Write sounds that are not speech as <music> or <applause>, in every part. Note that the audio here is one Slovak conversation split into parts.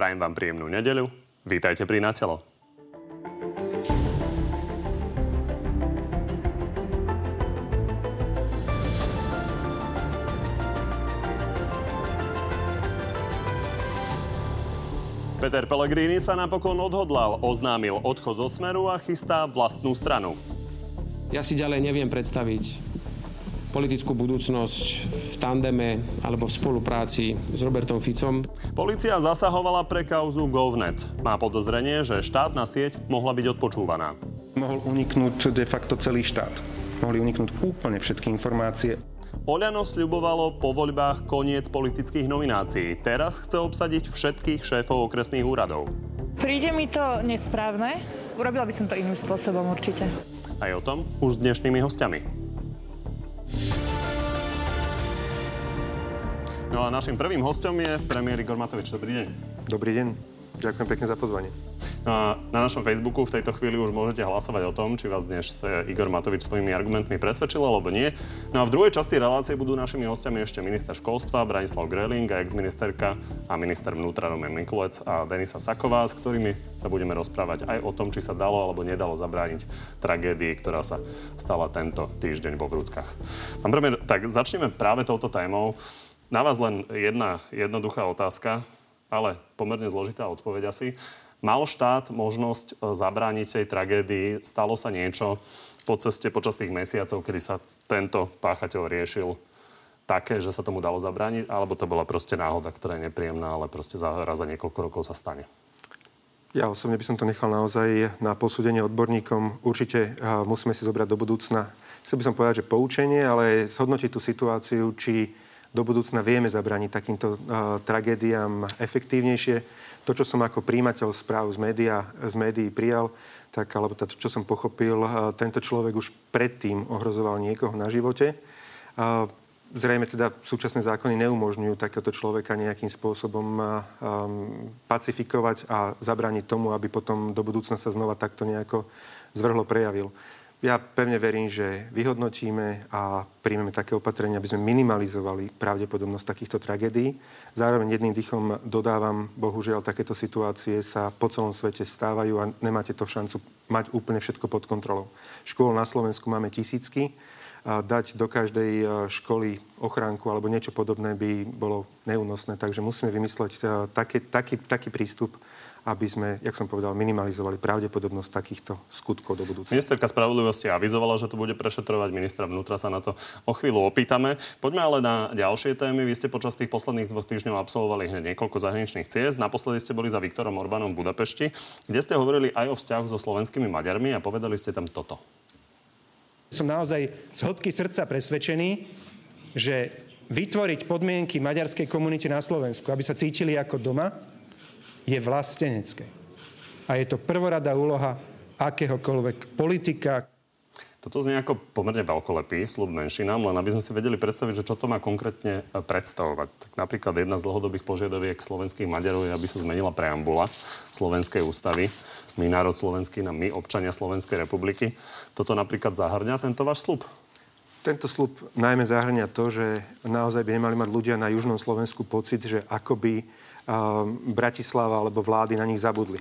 Prajem vám príjemnú nedeľu. Vítajte pri Natelo. Peter Pellegrini sa napokon odhodlal, oznámil odchod zo Smeru a chystá vlastnú stranu. Ja si ďalej neviem predstaviť politickú budúcnosť v tandeme alebo v spolupráci s Robertom Ficom. Polícia zasahovala pre kauzu GovNet. Má podozrenie, že štátna sieť mohla byť odpočúvaná. Mohol uniknúť de facto celý štát. Mohli uniknúť úplne všetky informácie. Oľano sľubovalo po voľbách koniec politických nominácií. Teraz chce obsadiť všetkých šéfov okresných úradov. Príde mi to nesprávne. Urobila by som to iným spôsobom určite. Aj o tom už s dnešnými hostiami. No a našim prvým hostom je premiér Igor Matovič. Dobrý deň. Dobrý deň. Ďakujem pekne za pozvanie. No na našom Facebooku v tejto chvíli už môžete hlasovať o tom, či vás dnes Igor Matovič svojimi argumentmi presvedčil alebo nie. No a v druhej časti relácie budú našimi hostiami ešte minister školstva Branislav Greling a ex-ministerka a minister vnútra Roman Mikulec a Denisa Saková, s ktorými sa budeme rozprávať aj o tom, či sa dalo alebo nedalo zabrániť tragédii, ktorá sa stala tento týždeň vo Vrútkach. Pán premiér, tak začneme práve touto témou. Na vás len jedna jednoduchá otázka, ale pomerne zložitá odpoveď asi. Mal štát možnosť e, zabrániť tej tragédii? Stalo sa niečo po ceste počas tých mesiacov, kedy sa tento páchateľ riešil také, že sa tomu dalo zabrániť? Alebo to bola proste náhoda, ktorá je nepríjemná, ale proste za, raz za niekoľko rokov sa stane? Ja osobne by som to nechal naozaj na posúdenie odborníkom. Určite uh, musíme si zobrať do budúcna, chcel by som povedať, že poučenie, ale zhodnotiť tú situáciu, či do budúcna vieme zabrániť takýmto uh, tragédiám efektívnejšie to, čo som ako príjimateľ správ z, média, z médií prijal, tak, alebo to, čo som pochopil, tento človek už predtým ohrozoval niekoho na živote. Zrejme teda súčasné zákony neumožňujú takéto človeka nejakým spôsobom pacifikovať a zabrániť tomu, aby potom do budúcna sa znova takto nejako zvrhlo prejavil. Ja pevne verím, že vyhodnotíme a príjmeme také opatrenia, aby sme minimalizovali pravdepodobnosť takýchto tragédií. Zároveň jedným dýchom dodávam, bohužiaľ, takéto situácie sa po celom svete stávajú a nemáte to šancu mať úplne všetko pod kontrolou. Škôl na Slovensku máme tisícky. A dať do každej e, školy ochránku alebo niečo podobné by bolo neúnosné. Takže musíme vymysleť e, taký, taký, taký prístup, aby sme, jak som povedal, minimalizovali pravdepodobnosť takýchto skutkov do budúcna. Ministerka spravodlivosti avizovala, že to bude prešetrovať. Ministra vnútra sa na to o chvíľu opýtame. Poďme ale na ďalšie témy. Vy ste počas tých posledných dvoch týždňov absolvovali hneď niekoľko zahraničných ciest. Naposledy ste boli za Viktorom Orbánom v Budapešti, kde ste hovorili aj o vzťahu so slovenskými Maďarmi a povedali ste tam toto. Som naozaj z hĺbky srdca presvedčený, že vytvoriť podmienky maďarskej komunite na Slovensku, aby sa cítili ako doma, je vlastenecké. A je to prvoradá úloha akéhokoľvek politika. Toto znie ako pomerne veľkolepý slub menšinám, len aby sme si vedeli predstaviť, že čo to má konkrétne e, predstavovať. Tak napríklad jedna z dlhodobých požiadaviek slovenských Maďarov je, aby sa zmenila preambula Slovenskej ústavy. My národ slovenský, na my občania Slovenskej republiky. Toto napríklad zahrňa tento váš slub? Tento slub najmä zahrňa to, že naozaj by nemali mať ľudia na južnom Slovensku pocit, že akoby Bratislava alebo vlády na nich zabudli.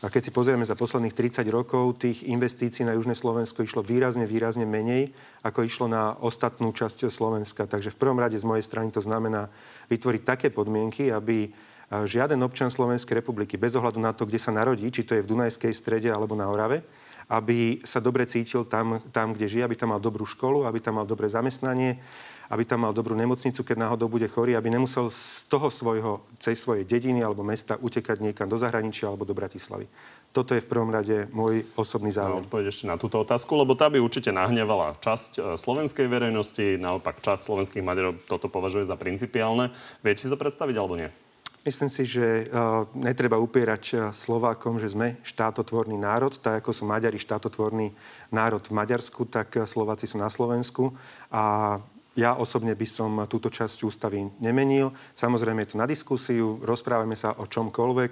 A keď si pozrieme za posledných 30 rokov, tých investícií na Južné Slovensko išlo výrazne, výrazne menej, ako išlo na ostatnú časť Slovenska. Takže v prvom rade z mojej strany to znamená vytvoriť také podmienky, aby žiaden občan Slovenskej republiky, bez ohľadu na to, kde sa narodí, či to je v Dunajskej strede alebo na Orave, aby sa dobre cítil tam, tam, kde žije, aby tam mal dobrú školu, aby tam mal dobré zamestnanie, aby tam mal dobrú nemocnicu, keď náhodou bude chorý, aby nemusel z toho svojho, cez svojej dediny alebo mesta utekať niekam do zahraničia alebo do Bratislavy. Toto je v prvom rade môj osobný záujem. No, ešte na túto otázku, lebo tá by určite nahnevala časť e, slovenskej verejnosti, naopak časť slovenských Maďarov toto považuje za principiálne. Viete si to predstaviť alebo nie? Myslím si, že uh, netreba upierať uh, Slovákom, že sme štátotvorný národ. Tak ako sú Maďari štátotvorný národ v Maďarsku, tak Slováci sú na Slovensku. A ja osobne by som túto časť ústavy nemenil. Samozrejme je to na diskusiu, rozprávame sa o čomkoľvek.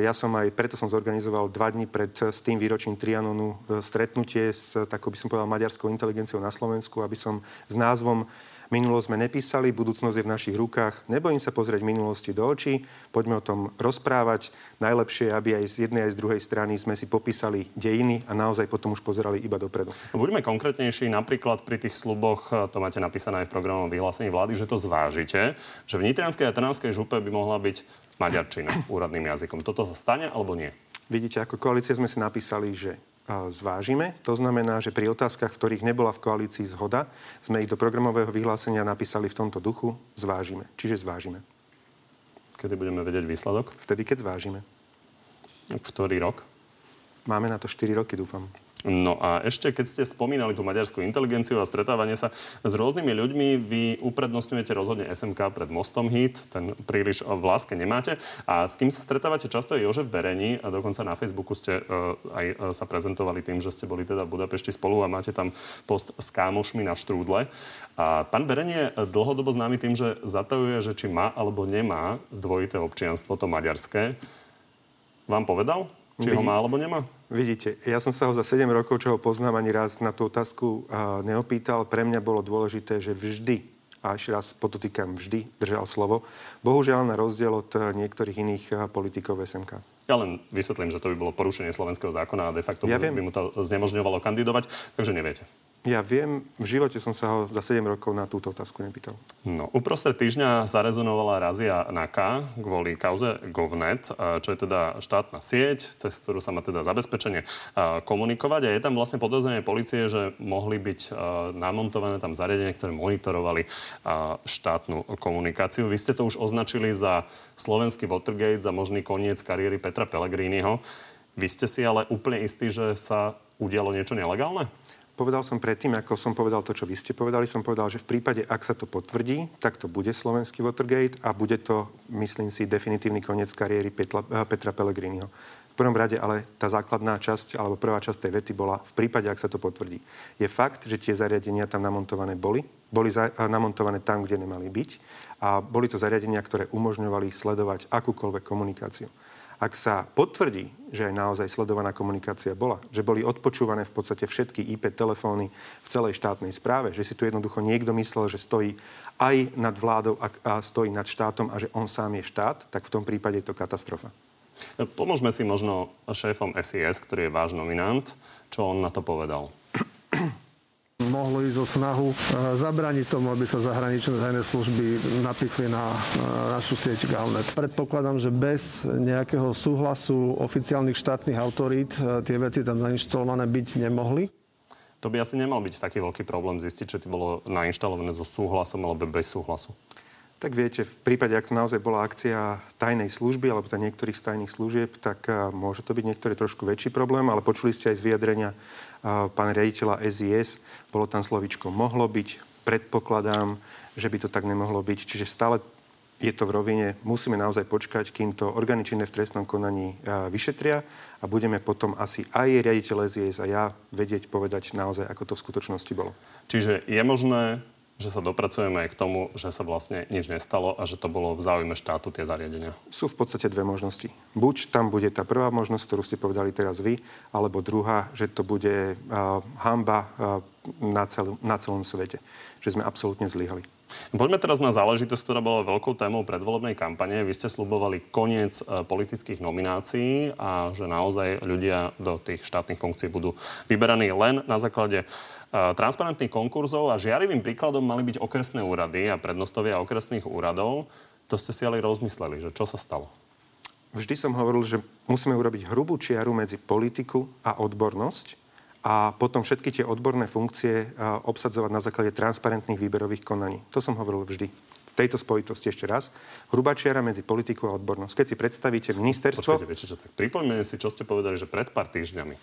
Ja som aj, preto som zorganizoval dva dní pred s tým výročím Trianonu e, stretnutie s, takou by som povedal, maďarskou inteligenciou na Slovensku, aby som s názvom Minulosť sme nepísali, budúcnosť je v našich rukách. Nebojím sa pozrieť minulosti do očí, poďme o tom rozprávať. Najlepšie, aby aj z jednej, aj z druhej strany sme si popísali dejiny a naozaj potom už pozerali iba dopredu. Buďme konkrétnejší, napríklad pri tých sluboch, to máte napísané aj v programovom vyhlásení vlády, že to zvážite, že v Nitrianskej a Trnavskej župe by mohla byť maďarčina úradným jazykom. Toto sa stane alebo nie? Vidíte, ako koalícia sme si napísali, že zvážime. To znamená, že pri otázkach, v ktorých nebola v koalícii zhoda, sme ich do programového vyhlásenia napísali v tomto duchu, zvážime. Čiže zvážime. Kedy budeme vedieť výsledok? Vtedy, keď zvážime. V ktorý rok? Máme na to 4 roky, dúfam. No a ešte, keď ste spomínali tú maďarskú inteligenciu a stretávanie sa s rôznymi ľuďmi, vy uprednostňujete rozhodne SMK pred Mostom Hit, ten príliš v láske nemáte. A s kým sa stretávate často je Jožef Bereni a dokonca na Facebooku ste uh, aj uh, sa prezentovali tým, že ste boli teda v Budapešti spolu a máte tam post s kámošmi na štrúdle. A pán Bereni je dlhodobo známy tým, že zatajuje, že či má alebo nemá dvojité občianstvo, to maďarské. Vám povedal? Či ho má alebo nemá? Vidíte, ja som sa ho za 7 rokov, čo ho poznám, ani raz na tú otázku neopýtal. Pre mňa bolo dôležité, že vždy, a ešte raz podotýkam, vždy držal slovo. Bohužiaľ na rozdiel od niektorých iných politikov SMK. Ja len vysvetlím, že to by bolo porušenie slovenského zákona a de facto ja by, by mu to znemožňovalo kandidovať, takže neviete. Ja viem, v živote som sa ho za 7 rokov na túto otázku nepýtal. No, uprostred týždňa zarezonovala razia NAKA kvôli kauze GovNet, čo je teda štátna sieť, cez ktorú sa má teda zabezpečenie komunikovať. A je tam vlastne podozrenie policie, že mohli byť namontované tam zariadenia, ktoré monitorovali štátnu komunikáciu. Vy ste to už označili za slovenský Watergate, za možný koniec kariéry Petra Pellegriniho. Vy ste si ale úplne istí, že sa udialo niečo nelegálne? Povedal som predtým, ako som povedal to, čo vy ste povedali, som povedal, že v prípade, ak sa to potvrdí, tak to bude slovenský Watergate a bude to, myslím si, definitívny koniec kariéry Petra, eh, Petra Pellegriniho. V prvom rade ale tá základná časť, alebo prvá časť tej vety bola v prípade, ak sa to potvrdí. Je fakt, že tie zariadenia tam namontované boli, boli za, eh, namontované tam, kde nemali byť a boli to zariadenia, ktoré umožňovali sledovať akúkoľvek komunikáciu ak sa potvrdí, že aj naozaj sledovaná komunikácia bola, že boli odpočúvané v podstate všetky IP telefóny v celej štátnej správe, že si tu jednoducho niekto myslel, že stojí aj nad vládou a stojí nad štátom a že on sám je štát, tak v tom prípade je to katastrofa. Pomôžme si možno šéfom SIS, ktorý je váš nominant, čo on na to povedal. Mohlo ísť o snahu e, zabrániť tomu, aby sa zahraničné tajné služby napichli na e, našu sieť Galnet. Predpokladám, že bez nejakého súhlasu oficiálnych štátnych autorít e, tie veci tam zainštalované byť nemohli. To by asi nemal byť taký veľký problém zistiť, či to bolo nainštalované so súhlasom alebo bez súhlasu. Tak viete, v prípade, ak to naozaj bola akcia tajnej služby alebo teda niektorých z tajných služieb, tak môže to byť niektorý trošku väčší problém, ale počuli ste aj z vyjadrenia pána riaditeľa SIS, bolo tam slovičko mohlo byť, predpokladám, že by to tak nemohlo byť. Čiže stále je to v rovine, musíme naozaj počkať, kým to organičné v trestnom konaní vyšetria a budeme potom asi aj riaditeľ SIS a ja vedieť povedať naozaj, ako to v skutočnosti bolo. Čiže je možné že sa dopracujeme aj k tomu, že sa vlastne nič nestalo a že to bolo v záujme štátu tie zariadenia? Sú v podstate dve možnosti. Buď tam bude tá prvá možnosť, ktorú ste povedali teraz vy, alebo druhá, že to bude uh, hamba uh, na, cel, na celom svete. Že sme absolútne zlyhali. Poďme teraz na záležitosť, ktorá bola veľkou témou predvolebnej kampane. Vy ste slubovali koniec e, politických nominácií a že naozaj ľudia do tých štátnych funkcií budú vyberaní len na základe transparentných konkurzov a žiarivým príkladom mali byť okresné úrady a prednostovia okresných úradov. To ste si ale rozmysleli, že čo sa stalo? Vždy som hovoril, že musíme urobiť hrubú čiaru medzi politiku a odbornosť a potom všetky tie odborné funkcie obsadzovať na základe transparentných výberových konaní. To som hovoril vždy. V tejto spojitosti ešte raz. Hrubá čiara medzi politikou a odbornosť. Keď si predstavíte ministerstvo... Počkajte, viete čo, tak pripomeňme si, čo ste povedali, že pred pár týždňami.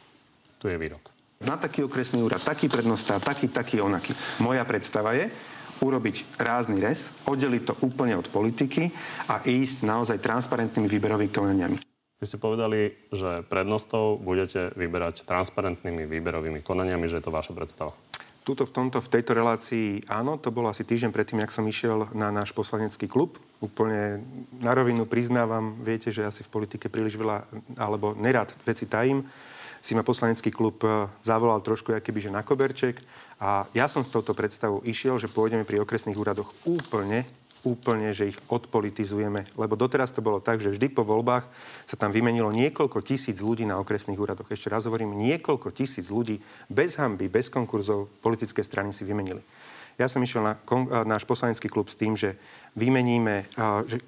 Tu je výrok na taký okresný úrad, taký prednostá, taký, taký, onaký. Moja predstava je urobiť rázny res, oddeliť to úplne od politiky a ísť naozaj transparentnými výberovými konaniami. Vy ste povedali, že prednostov budete vyberať transparentnými výberovými konaniami, že je to vaša predstava. Tuto v, tomto, v tejto relácii áno, to bolo asi týždeň predtým, jak som išiel na náš poslanecký klub. Úplne na rovinu priznávam, viete, že asi v politike príliš veľa, alebo nerad veci tajím si ma poslanecký klub e, zavolal trošku keby, že na koberček a ja som s touto predstavou išiel, že pôjdeme pri okresných úradoch úplne úplne, že ich odpolitizujeme. Lebo doteraz to bolo tak, že vždy po voľbách sa tam vymenilo niekoľko tisíc ľudí na okresných úradoch. Ešte raz hovorím, niekoľko tisíc ľudí bez hamby, bez konkurzov politické strany si vymenili. Ja som išiel na kon, náš poslanecký klub s tým, že, vymeníme, že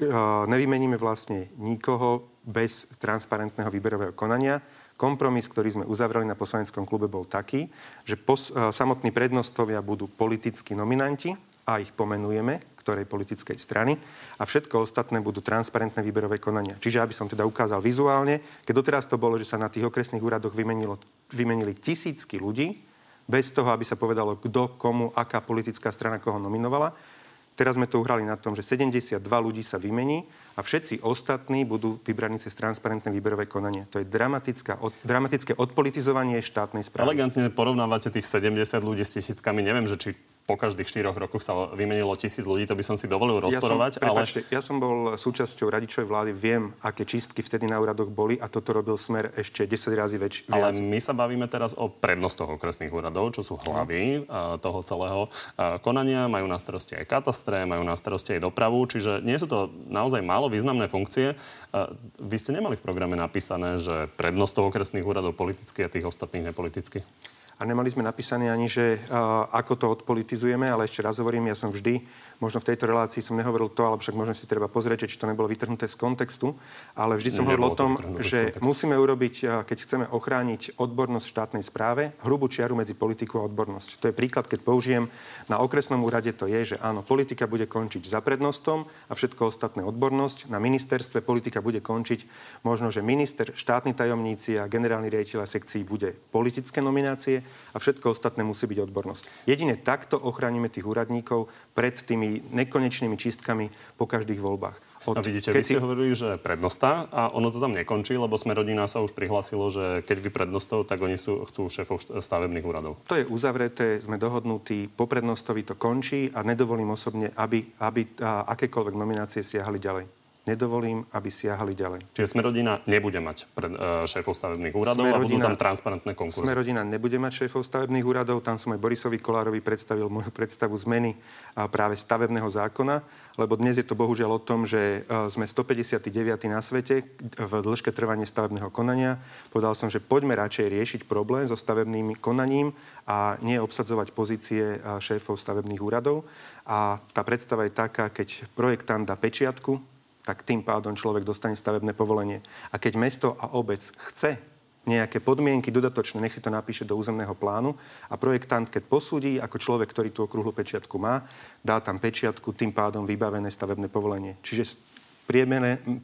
nevymeníme vlastne nikoho bez transparentného výberového konania. Kompromis, ktorý sme uzavreli na poslaneckom klube, bol taký, že pos, samotní prednostovia budú politickí nominanti a ich pomenujeme, ktorej politickej strany a všetko ostatné budú transparentné výberové konania. Čiže aby som teda ukázal vizuálne, keď doteraz to bolo, že sa na tých okresných úradoch vymenilo, vymenili tisícky ľudí, bez toho, aby sa povedalo, kto, komu, aká politická strana koho nominovala. Teraz sme to uhrali na tom, že 72 ľudí sa vymení a všetci ostatní budú vybraní cez transparentné výberové konanie. To je od, dramatické odpolitizovanie štátnej správy. Elegantne porovnávate tých 70 ľudí s tisíckami. Neviem, že či po každých štyroch rokoch sa vymenilo tisíc ľudí, to by som si dovolil rozporovať. Ja som, prepáčte, ale... ja som bol súčasťou radičovej vlády, viem, aké čistky vtedy na úradoch boli a toto robil smer ešte 10 razy väčší. Ale my sa bavíme teraz o prednostoch okresných úradov, čo sú hlavy uh, toho celého konania. Majú na starosti aj katastre, majú na starosti aj dopravu, čiže nie sú to naozaj málo významné funkcie. Vy ste nemali v programe napísané, že prednostov okresných úradov politicky a tých ostatných nepoliticky? A nemali sme napísané ani, že uh, ako to odpolitizujeme, ale ešte raz hovorím, ja som vždy Možno v tejto relácii som nehovoril to, ale však možno si treba pozrieť, či to nebolo vytrhnuté z kontextu. Ale vždy som hovoril o tom, že musíme urobiť, keď chceme ochrániť odbornosť štátnej správe, hrubú čiaru medzi politiku a odbornosť. To je príklad, keď použijem na okresnom úrade, to je, že áno, politika bude končiť za prednostom a všetko ostatné odbornosť. Na ministerstve politika bude končiť možno, že minister, štátni tajomníci a generálny riaditeľ sekcií bude politické nominácie a všetko ostatné musí byť odbornosť. Jedine takto ochránime tých úradníkov pred tými nekonečnými čistkami po každých voľbách. Od, a vidíte, keď vy ste si... hovorili, že prednosta a ono to tam nekončí, lebo sme rodina sa už prihlásilo, že keď vy prednostov, tak oni sú, chcú šéfov stavebných úradov. To je uzavreté, sme dohodnutí, po prednostovi to končí a nedovolím osobne, aby, aby akékoľvek nominácie siahali ďalej nedovolím, aby siahali ďalej. Čiže Smerodina nebude mať pred, uh, šéfov stavebných úradov Smerodina, a budú tam transparentné konkursy. Smerodina nebude mať šéfov stavebných úradov. Tam som aj Borisovi Kolárovi predstavil moju predstavu zmeny uh, práve stavebného zákona, lebo dnes je to bohužiaľ o tom, že uh, sme 159. na svete v dĺžke trvania stavebného konania. Povedal som, že poďme radšej riešiť problém so stavebným konaním a nie obsadzovať pozície uh, šéfov stavebných úradov. A tá predstava je taká, keď projektant dá pečiatku, tak tým pádom človek dostane stavebné povolenie. A keď mesto a obec chce nejaké podmienky dodatočné, nech si to napíše do územného plánu a projektant, keď posúdi ako človek, ktorý tú okrúhlu pečiatku má, dá tam pečiatku, tým pádom vybavené stavebné povolenie. Čiže z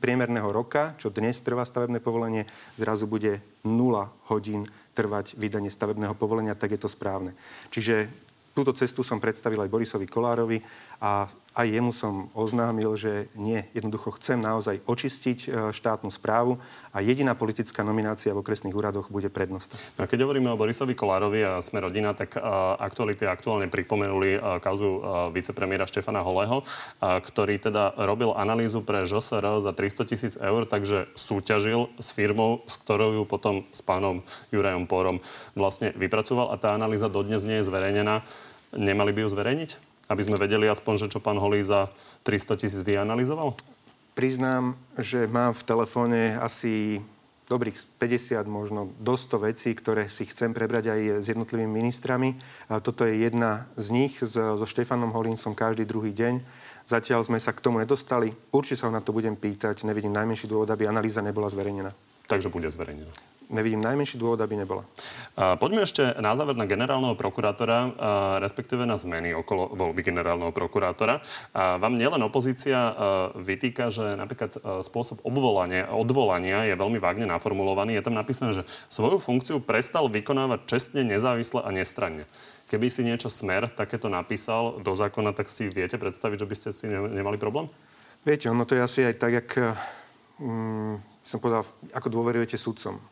priemerného roka, čo dnes trvá stavebné povolenie, zrazu bude 0 hodín trvať vydanie stavebného povolenia, tak je to správne. Čiže túto cestu som predstavil aj Borisovi Kolárovi a aj jemu som oznámil, že nie, jednoducho chcem naozaj očistiť e, štátnu správu a jediná politická nominácia v okresných úradoch bude prednosta. A keď hovoríme o Borisovi Kolárovi a sme rodina, tak uh, aktuality aktuálne pripomenuli uh, kauzu uh, Štefana Holého, ktorý teda robil analýzu pre ŽSR za 300 tisíc eur, takže súťažil s firmou, s ktorou ju potom s pánom Jurajom Porom vlastne vypracoval a tá analýza dodnes nie je zverejnená. Nemali by ju zverejniť? Aby sme vedeli aspoň, že čo pán Holý za 300 tisíc vyanalizoval? Priznám, že mám v telefóne asi dobrých 50, možno do 100 vecí, ktoré si chcem prebrať aj s jednotlivými ministrami. Toto je jedna z nich. So Štefanom Holím som každý druhý deň. Zatiaľ sme sa k tomu nedostali. Určite sa ho na to budem pýtať. Nevidím najmenší dôvod, aby analýza nebola zverejnená. Takže bude zverejnená nevidím najmenší dôvod, aby nebola. Poďme ešte na záver na generálneho prokurátora, respektíve na zmeny okolo voľby generálneho prokurátora. Vám nielen opozícia vytýka, že napríklad spôsob obvolania, odvolania je veľmi vágne naformulovaný. Je tam napísané, že svoju funkciu prestal vykonávať čestne, nezávisle a nestranne. Keby si niečo smer takéto napísal do zákona, tak si viete predstaviť, že by ste si nemali problém? Viete, ono to je asi aj tak, jak mm, som povedal, ako dôverujete sudcom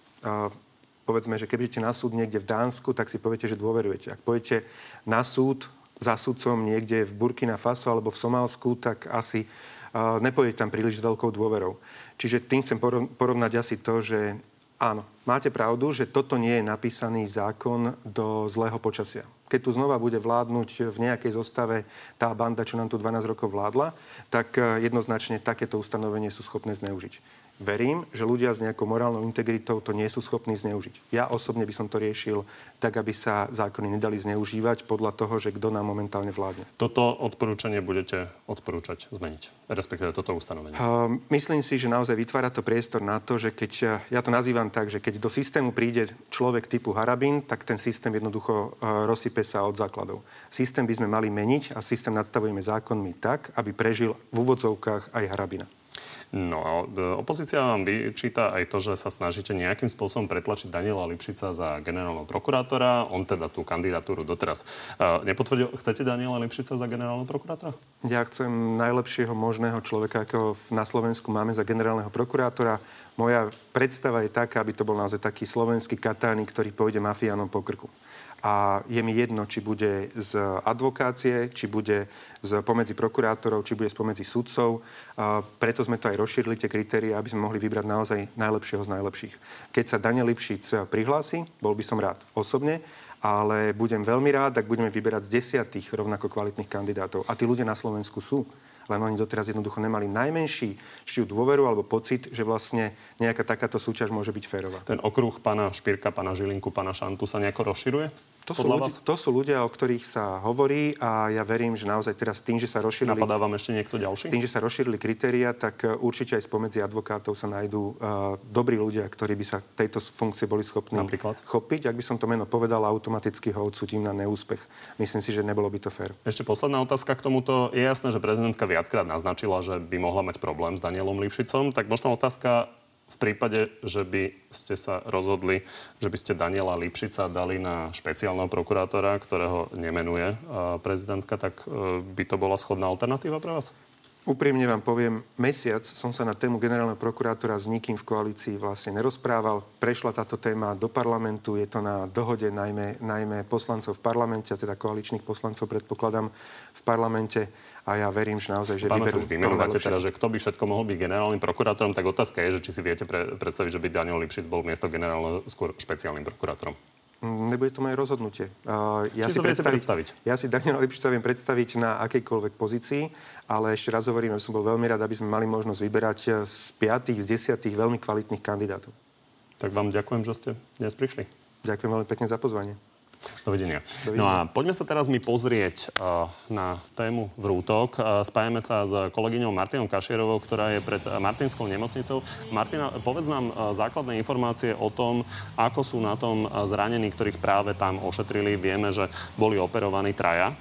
povedzme, že keď idete na súd niekde v Dánsku, tak si poviete, že dôverujete. Ak pôjdete na súd za súdcom niekde v Burkina Faso alebo v Somálsku, tak asi uh, tam príliš veľkou dôverou. Čiže tým chcem porovnať asi to, že Áno, máte pravdu, že toto nie je napísaný zákon do zlého počasia. Keď tu znova bude vládnuť v nejakej zostave tá banda, čo nám tu 12 rokov vládla, tak jednoznačne takéto ustanovenie sú schopné zneužiť verím, že ľudia s nejakou morálnou integritou to nie sú schopní zneužiť. Ja osobne by som to riešil tak, aby sa zákony nedali zneužívať podľa toho, že kto nám momentálne vládne. Toto odporúčanie budete odporúčať zmeniť, respektíve toto ustanovenie? Uh, myslím si, že naozaj vytvára to priestor na to, že keď, ja to nazývam tak, že keď do systému príde človek typu Harabín, tak ten systém jednoducho uh, rozsype sa od základov. Systém by sme mali meniť a systém nadstavujeme zákonmi tak, aby prežil v úvodzovkách aj Harabina. No a e, opozícia vám vyčíta aj to, že sa snažíte nejakým spôsobom pretlačiť Daniela Lipšica za generálneho prokurátora. On teda tú kandidatúru doteraz uh, nepotvrdil. Chcete Daniela Lipšica za generálneho prokurátora? Ja chcem najlepšieho možného človeka, akého na Slovensku máme za generálneho prokurátora. Moja predstava je taká, aby to bol naozaj taký slovenský katány, ktorý pôjde mafiánom po krku a je mi jedno, či bude z advokácie, či bude z pomedzi prokurátorov, či bude spomedzi sudcov. A preto sme to aj rozšírili, tie kritéria, aby sme mohli vybrať naozaj najlepšieho z najlepších. Keď sa Daniel Lipšic prihlási, bol by som rád osobne, ale budem veľmi rád, ak budeme vyberať z desiatých rovnako kvalitných kandidátov. A tí ľudia na Slovensku sú len oni doteraz jednoducho nemali najmenší čiu dôveru alebo pocit, že vlastne nejaká takáto súťaž môže byť férová. Ten okruh pána Špirka, pána Žilinku, pána Šantu sa nejako rozširuje? To sú, ľudia, to sú ľudia, o ktorých sa hovorí a ja verím, že naozaj teraz tým, že sa rozšírili... Napadá vám ešte niekto ďalší? Tým, že sa rozšírili kritéria, tak e, určite aj spomedzi advokátov sa nájdú uh, dobrí ľudia, ktorí by sa tejto funkcie boli schopní Napríklad? chopiť. Ak by som to meno povedal, automaticky ho odsudím na neúspech. Myslím si, že nebolo by to fér. Ešte posledná otázka k tomuto. Je jasné, že prezidentka viackrát naznačila, že by mohla mať problém s Danielom Lipšicom. Tak možno otázka, v prípade, že by ste sa rozhodli, že by ste Daniela Lipšica dali na špeciálneho prokurátora, ktorého nemenuje prezidentka, tak e, by to bola schodná alternatíva pre vás? Úprimne vám poviem, mesiac som sa na tému generálneho prokurátora s nikým v koalícii vlastne nerozprával. Prešla táto téma do parlamentu, je to na dohode najmä, najmä poslancov v parlamente, a teda koaličných poslancov predpokladám v parlamente a ja verím, že naozaj, že Pán vyberú... Vymenúvate teda, že kto by všetko mohol byť generálnym prokurátorom, tak otázka je, že či si viete pre, predstaviť, že by Daniel Lipšic bol miesto generálneho skôr špeciálnym prokurátorom. Mm, nebude to moje rozhodnutie. Uh, ja, si predstaviť, ja si Daniela Lipšica viem predstaviť na akejkoľvek pozícii, ale ešte raz hovorím, že som bol veľmi rád, aby sme mali možnosť vyberať z piatých, z desiatých veľmi kvalitných kandidátov. Tak vám ďakujem, že ste dnes prišli. Ďakujem veľmi pekne za pozvanie. Dovidenia. Dovidenia. No a poďme sa teraz mi pozrieť uh, na tému vrútok. Uh, spájame sa s kolegyňou Martinou Kašierovou, ktorá je pred Martinskou nemocnicou. Martina, povedz nám uh, základné informácie o tom, ako sú na tom zranení, ktorých práve tam ošetrili. Vieme, že boli operovaní traja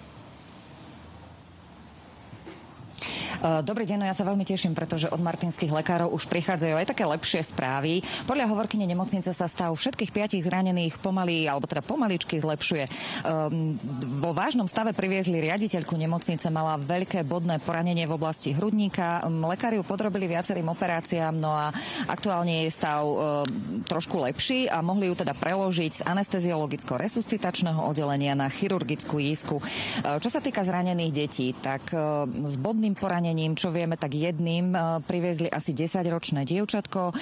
dobrý deň, no ja sa veľmi teším, pretože od martinských lekárov už prichádzajú aj také lepšie správy. Podľa hovorkyne nemocnice sa stav všetkých piatich zranených pomaly, alebo teda pomaličky zlepšuje. Um, vo vážnom stave priviezli riaditeľku nemocnice, mala veľké bodné poranenie v oblasti hrudníka. Lekári ju podrobili viacerým operáciám, no a aktuálne je stav um, trošku lepší a mohli ju teda preložiť z anesteziologicko-resuscitačného oddelenia na chirurgickú jízku. Uh, čo sa týka zranených detí, tak uh, s bodným poranením zranením, čo vieme, tak jedným e, priviezli asi 10-ročné dievčatko. E,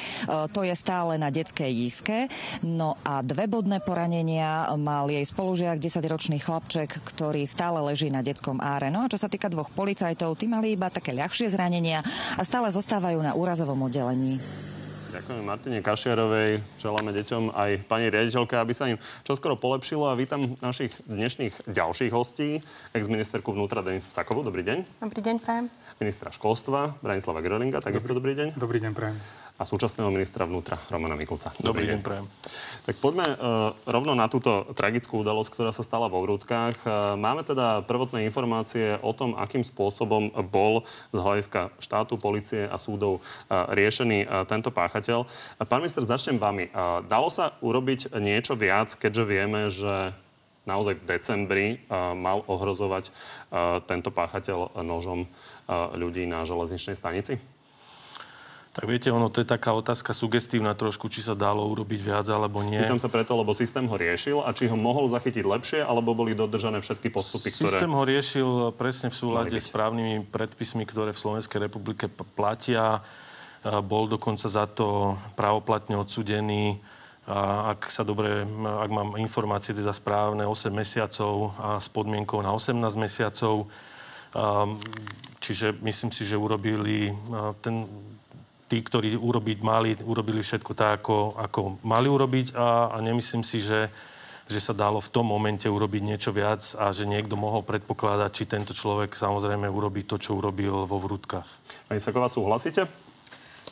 to je stále na detskej jízke. No a dve bodné poranenia mal jej spolužiak, 10-ročný chlapček, ktorý stále leží na detskom áre. No a čo sa týka dvoch policajtov, tí mali iba také ľahšie zranenia a stále zostávajú na úrazovom oddelení. Ďakujem Martine Kašiarovej, želáme deťom aj pani riaditeľke, aby sa im čoskoro polepšilo a vítam našich dnešných ďalších hostí, ex-ministerku vnútra Denisu Sakovu. Dobrý deň. Dobrý deň, prajem. Ministra školstva Branislava Grelinga, takisto dobrý, dobrý deň. Dobrý deň, prajem a súčasného ministra vnútra Romana Mikulca. Dobrý, Dobrý deň, prajem. Tak poďme uh, rovno na túto tragickú udalosť, ktorá sa stala vo Vrútkach. Uh, máme teda prvotné informácie o tom, akým spôsobom bol z hľadiska štátu, policie a súdov uh, riešený uh, tento páchateľ. Uh, pán minister, začnem vami. Uh, dalo sa urobiť niečo viac, keďže vieme, že naozaj v decembri uh, mal ohrozovať uh, tento páchateľ nožom uh, ľudí na železničnej stanici? Tak viete, ono to je taká otázka sugestívna trošku, či sa dalo urobiť viac alebo nie. Pýtam sa preto, lebo systém ho riešil a či ho mohol zachytiť lepšie, alebo boli dodržané všetky postupy, ktoré... Systém ho riešil presne v súlade s právnymi predpismi, ktoré v Slovenskej republike platia. bol dokonca za to pravoplatne odsudený ak sa dobre, ak mám informácie teda správne, 8 mesiacov a s podmienkou na 18 mesiacov. Čiže myslím si, že urobili ten, tí, ktorí urobiť mali, urobili všetko tak, ako, ako mali urobiť a, a nemyslím si, že, že sa dalo v tom momente urobiť niečo viac a že niekto mohol predpokladať, či tento človek samozrejme urobí to, čo urobil vo vrútkach. Pani Saková, súhlasíte?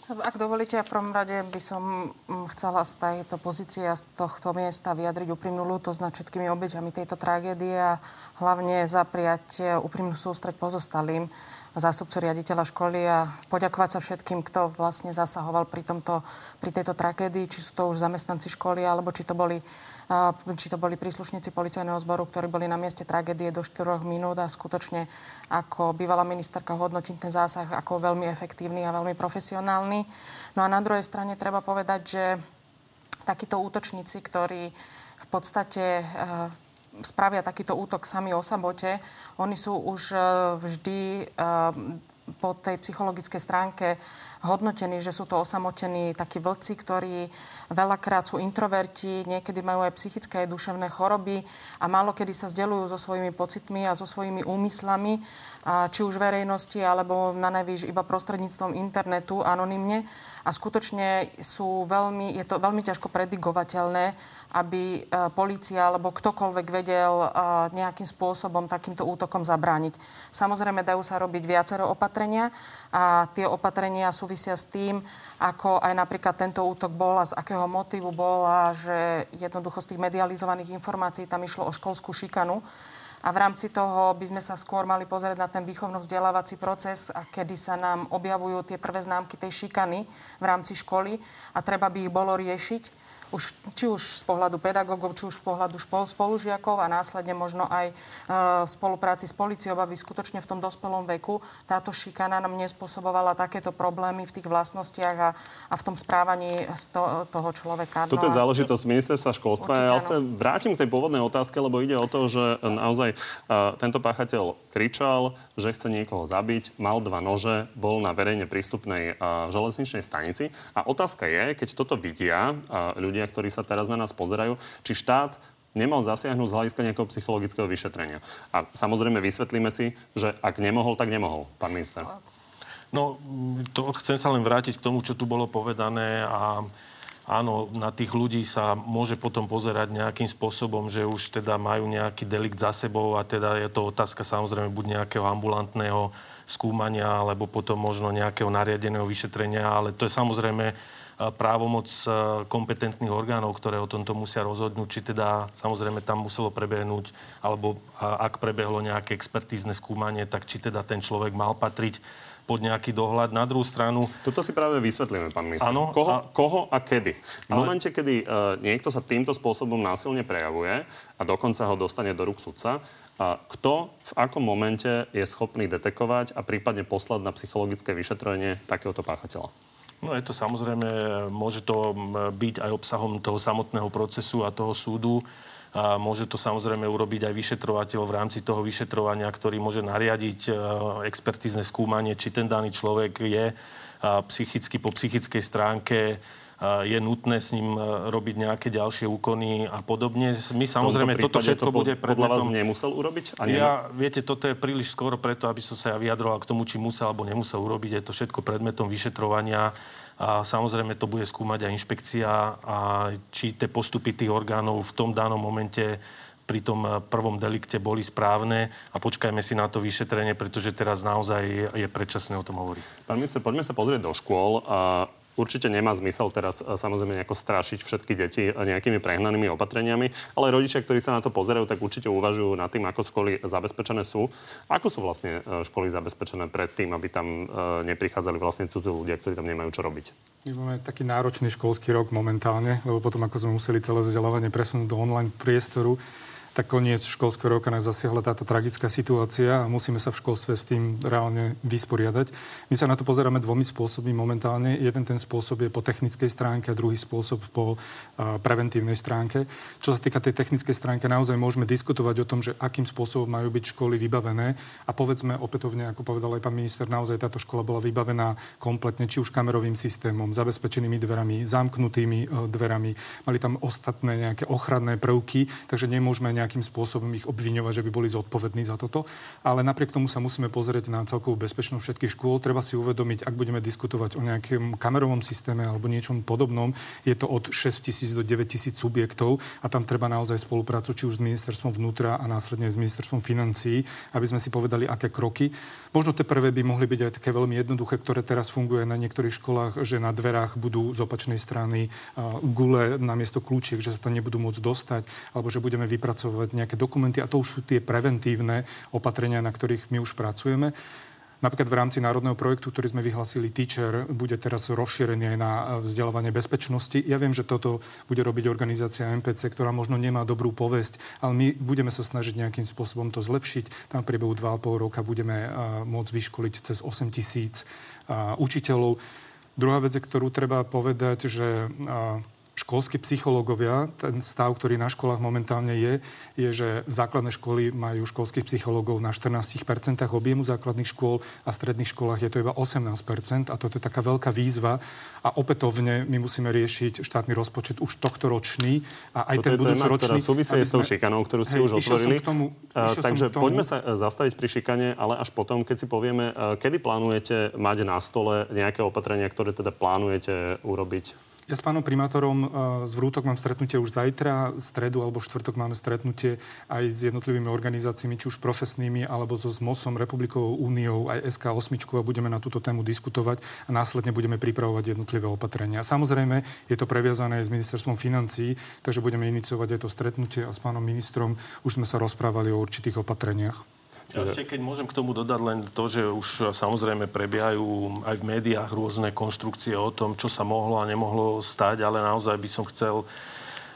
Ak dovolíte, ja v prvom rade by som mm, chcela z tejto pozície a z tohto miesta vyjadriť úprimnú lútosť nad všetkými obeťami tejto tragédie a hlavne zapriať úprimnú sústreť pozostalým zástupcu riaditeľa školy a poďakovať sa všetkým, kto vlastne zasahoval pri, tomto, pri tejto tragédii, či sú to už zamestnanci školy, alebo či to boli či to boli príslušníci policajného zboru, ktorí boli na mieste tragédie do 4 minút a skutočne ako bývalá ministerka hodnotím ten zásah ako veľmi efektívny a veľmi profesionálny. No a na druhej strane treba povedať, že takíto útočníci, ktorí v podstate spravia takýto útok sami o samote, oni sú už e, vždy e, po tej psychologickej stránke hodnotení, že sú to osamotení takí vlci, ktorí veľakrát sú introverti, niekedy majú aj psychické aj duševné choroby a málo kedy sa zdelujú so svojimi pocitmi a so svojimi úmyslami, a či už verejnosti, alebo na najvýš iba prostredníctvom internetu anonymne. A skutočne sú veľmi, je to veľmi ťažko predigovateľné, aby e, policia alebo ktokoľvek vedel e, nejakým spôsobom takýmto útokom zabrániť. Samozrejme, dajú sa robiť viacero opatrenia a tie opatrenia súvisia s tým, ako aj napríklad tento útok bol a z akého motivu bol a že jednoducho z tých medializovaných informácií tam išlo o školskú šikanu. A v rámci toho by sme sa skôr mali pozrieť na ten výchovno-vzdelávací proces, a kedy sa nám objavujú tie prvé známky tej šikany v rámci školy a treba by ich bolo riešiť už, či už z pohľadu pedagógov, či už z pohľadu spolužiakov a následne možno aj e, v spolupráci s policiou, aby skutočne v tom dospelom veku táto šikana nám nespôsobovala takéto problémy v tých vlastnostiach a, a v tom správaní to, toho človeka. Toto je no záležitosť ministerstva školstva. Určite, ja sa vrátim k tej pôvodnej otázke, lebo ide o to, že naozaj uh, tento páchateľ kričal, že chce niekoho zabiť, mal dva nože, bol na verejne prístupnej uh, železničnej stanici. A otázka je, keď toto vidia uh, ľudia, ľudia, ktorí sa teraz na nás pozerajú, či štát nemal zasiahnuť z hľadiska nejakého psychologického vyšetrenia. A samozrejme vysvetlíme si, že ak nemohol, tak nemohol, pán minister. No, to chcem sa len vrátiť k tomu, čo tu bolo povedané a áno, na tých ľudí sa môže potom pozerať nejakým spôsobom, že už teda majú nejaký delikt za sebou a teda je to otázka samozrejme buď nejakého ambulantného skúmania alebo potom možno nejakého nariadeného vyšetrenia, ale to je samozrejme právomoc e, kompetentných orgánov, ktoré o tomto musia rozhodnúť, či teda samozrejme tam muselo prebehnúť, alebo ak prebehlo nejaké expertízne skúmanie, tak či teda ten človek mal patriť pod nejaký dohľad. Na druhú stranu... Toto si práve vysvetlíme, pán minister. Ano, koho, a... koho a kedy? V ale... momente, kedy uh, niekto sa týmto spôsobom násilne prejavuje a dokonca ho dostane do rúk sudca, a kto v akom momente je schopný detekovať a prípadne poslať na psychologické vyšetrenie takéhoto páchateľa? No je to samozrejme, môže to byť aj obsahom toho samotného procesu a toho súdu. A môže to samozrejme urobiť aj vyšetrovateľ v rámci toho vyšetrovania, ktorý môže nariadiť e, expertízne skúmanie, či ten daný človek je psychicky po psychickej stránke je nutné s ním e, robiť nejaké ďalšie úkony a podobne. My samozrejme, toto všetko to bude predmetom... Podľa vás nemusel urobiť? A ja, viete, toto je príliš skoro preto, aby som sa ja vyjadroval k tomu, či musel alebo nemusel urobiť. Je to všetko predmetom vyšetrovania a samozrejme to bude skúmať aj inšpekcia a či tie postupy tých orgánov v tom danom momente pri tom e, prvom delikte boli správne a počkajme si na to vyšetrenie, pretože teraz naozaj je predčasné o tom hovoriť. Pán minister, poďme sa pozrieť do škôl. A Určite nemá zmysel teraz e, samozrejme nejako strašiť všetky deti nejakými prehnanými opatreniami, ale rodičia, ktorí sa na to pozerajú, tak určite uvažujú nad tým, ako školy zabezpečené sú. Ako sú vlastne e, školy zabezpečené pred tým, aby tam e, neprichádzali vlastne cudzí ľudia, ktorí tam nemajú čo robiť? My máme taký náročný školský rok momentálne, lebo potom ako sme museli celé vzdelávanie presunúť do online priestoru, tak koniec školského roka nás zasiahla táto tragická situácia a musíme sa v školstve s tým reálne vysporiadať. My sa na to pozeráme dvomi spôsobmi momentálne. Jeden ten spôsob je po technickej stránke a druhý spôsob po preventívnej stránke. Čo sa týka tej technickej stránky, naozaj môžeme diskutovať o tom, že akým spôsobom majú byť školy vybavené. A povedzme opätovne, ako povedal aj pán minister, naozaj táto škola bola vybavená kompletne, či už kamerovým systémom, zabezpečenými dverami, zamknutými e, dverami. Mali tam ostatné nejaké ochranné prvky, takže nemôžeme nejakým spôsobom ich obviňovať, že by boli zodpovední za toto. Ale napriek tomu sa musíme pozrieť na celkovú bezpečnosť všetkých škôl. Treba si uvedomiť, ak budeme diskutovať o nejakom kamerovom systéme alebo niečom podobnom, je to od 6 tisíc do 9 tisíc subjektov a tam treba naozaj spoluprácu či už s ministerstvom vnútra a následne s ministerstvom financií, aby sme si povedali, aké kroky. Možno tie prvé by mohli byť aj také veľmi jednoduché, ktoré teraz funguje na niektorých školách, že na dverách budú z opačnej strany gule namiesto kľúčiek, že sa to nebudú môcť dostať, alebo že budeme vypracovať pripravovať nejaké dokumenty a to už sú tie preventívne opatrenia, na ktorých my už pracujeme. Napríklad v rámci národného projektu, ktorý sme vyhlasili Teacher, bude teraz rozšírený aj na vzdelávanie bezpečnosti. Ja viem, že toto bude robiť organizácia MPC, ktorá možno nemá dobrú povesť, ale my budeme sa snažiť nejakým spôsobom to zlepšiť. Tam v priebehu 2,5 roka budeme môcť vyškoliť cez 8 tisíc učiteľov. Druhá vec, ktorú treba povedať, že školskí psychológovia, ten stav, ktorý na školách momentálne je, je, že základné školy majú školských psychológov na 14% objemu základných škôl a stredných školách je to iba 18% a toto je taká veľká výzva a opätovne my musíme riešiť štátny rozpočet už tohto ročný a aj toto ten budúcoročný. Toto súvisí s tou šikanou, ktorú ste hej, už otvorili. Tomu, takže tomu... poďme sa e, zastaviť pri šikane, ale až potom, keď si povieme, e, kedy plánujete mať na stole nejaké opatrenia, ktoré teda plánujete urobiť ja s pánom primátorom z Vrútok mám stretnutie už zajtra, stredu alebo štvrtok máme stretnutie aj s jednotlivými organizáciami, či už profesnými, alebo so ZMOSom, Republikovou úniou, aj SK8 a budeme na túto tému diskutovať a následne budeme pripravovať jednotlivé opatrenia. Samozrejme, je to previazané aj s ministerstvom financií, takže budeme iniciovať aj to stretnutie a s pánom ministrom už sme sa rozprávali o určitých opatreniach. Ja ešte keď môžem k tomu dodať len to, že už samozrejme prebiehajú aj v médiách rôzne konštrukcie o tom, čo sa mohlo a nemohlo stať, ale naozaj by som chcel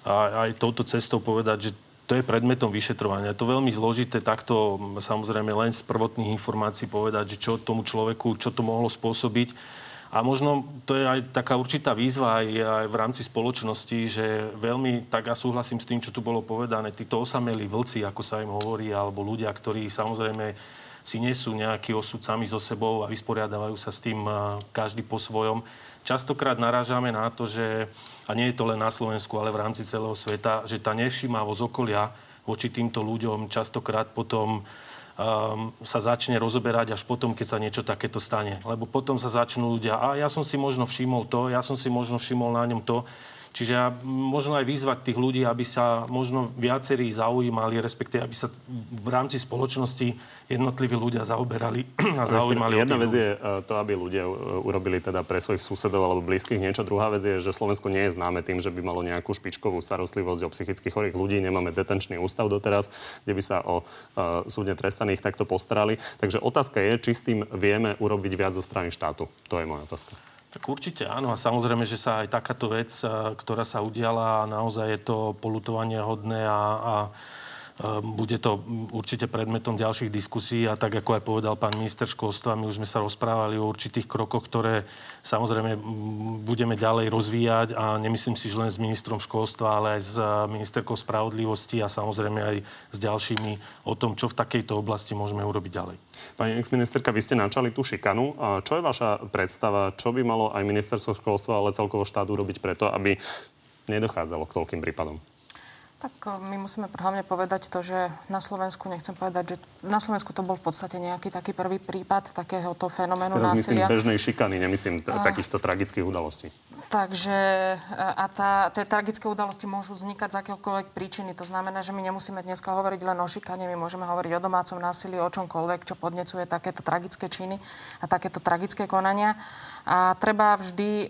aj touto cestou povedať, že to je predmetom vyšetrovania. Je to veľmi zložité takto samozrejme len z prvotných informácií povedať, že čo tomu človeku, čo to mohlo spôsobiť. A možno to je aj taká určitá výzva aj, aj v rámci spoločnosti, že veľmi, tak ja súhlasím s tým, čo tu bolo povedané, títo osamelí vlci, ako sa im hovorí, alebo ľudia, ktorí samozrejme si nesú nejaký osud sami so sebou a vysporiadávajú sa s tým každý po svojom. Častokrát narážame na to, že, a nie je to len na Slovensku, ale v rámci celého sveta, že tá nevšímavosť okolia voči týmto ľuďom častokrát potom um, sa začne rozoberať až potom, keď sa niečo takéto stane. Lebo potom sa začnú ľudia, a ja som si možno všimol to, ja som si možno všimol na ňom to. Čiže ja možno aj vyzvať tých ľudí, aby sa možno viacerí zaujímali, respektíve aby sa v rámci spoločnosti jednotliví ľudia zaoberali <clears throat> a zaujímali. Jedna vec je e, to, aby ľudia e, urobili teda pre svojich susedov alebo blízkych niečo. Druhá vec je, že Slovensko nie je známe tým, že by malo nejakú špičkovú starostlivosť o psychicky chorých ľudí. Nemáme detenčný ústav doteraz, kde by sa o uh, súdne trestaných takto postarali. Takže otázka je, či s tým vieme urobiť viac zo strany štátu. To je moja otázka. Tak určite áno. A samozrejme, že sa aj takáto vec, ktorá sa udiala, naozaj je to polutovanie hodné a, a bude to určite predmetom ďalších diskusí a tak, ako aj povedal pán minister školstva, my už sme sa rozprávali o určitých krokoch, ktoré samozrejme budeme ďalej rozvíjať a nemyslím si, že len s ministrom školstva, ale aj s ministerkou spravodlivosti a samozrejme aj s ďalšími o tom, čo v takejto oblasti môžeme urobiť ďalej. Pani exministerka, vy ste načali tú šikanu. Čo je vaša predstava, čo by malo aj ministerstvo školstva, ale celkovo štát urobiť preto, aby nedochádzalo k toľkým prípadom? Tak e, my musíme hlavne povedať to, že na Slovensku, nechcem povedať, že na Slovensku to bol v podstate nejaký taký prvý prípad takéhoto fenoménu Teraz násilia. myslím bežnej šikany, nemyslím t- a... takýchto tragických udalostí. Takže a tá, tie tragické udalosti môžu vznikať z akéhokoľvek príčiny. To znamená, že my nemusíme dneska hovoriť len o šikane, my môžeme hovoriť o domácom násilí, o čomkoľvek, čo podnecuje takéto tragické činy a takéto tragické konania. A treba vždy e,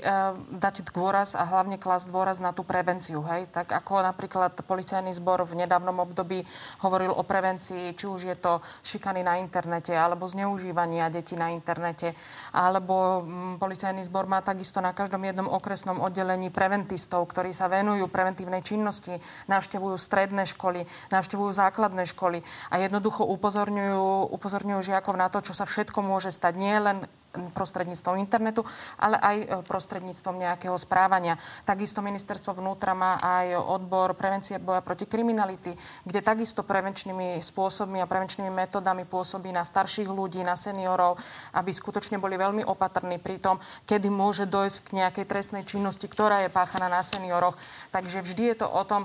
dať dôraz a hlavne klasť dôraz na tú prevenciu. Hej? Tak ako napríklad policajný zbor v nedávnom období hovoril o prevencii, či už je to šikany na internete, alebo zneužívania detí na internete, alebo m, mm, policajný zbor má takisto na každom jednom okresnom oddelení preventistov, ktorí sa venujú preventívnej činnosti, navštevujú stredné školy, navštevujú základné školy a jednoducho upozorňujú, upozorňujú žiakov na to, čo sa všetko môže stať. Nie len prostredníctvom internetu, ale aj e, prostredníctvom nejakého správania. Takisto ministerstvo vnútra má aj odbor prevencie boja proti kriminality, kde takisto prevenčnými spôsobmi a prevenčnými metodami pôsobí na starších ľudí, na seniorov, aby skutočne boli veľmi opatrní pri tom, kedy môže dojsť k nejakej trestnej činnosti, ktorá je páchaná na senioroch. Takže vždy je to o tom,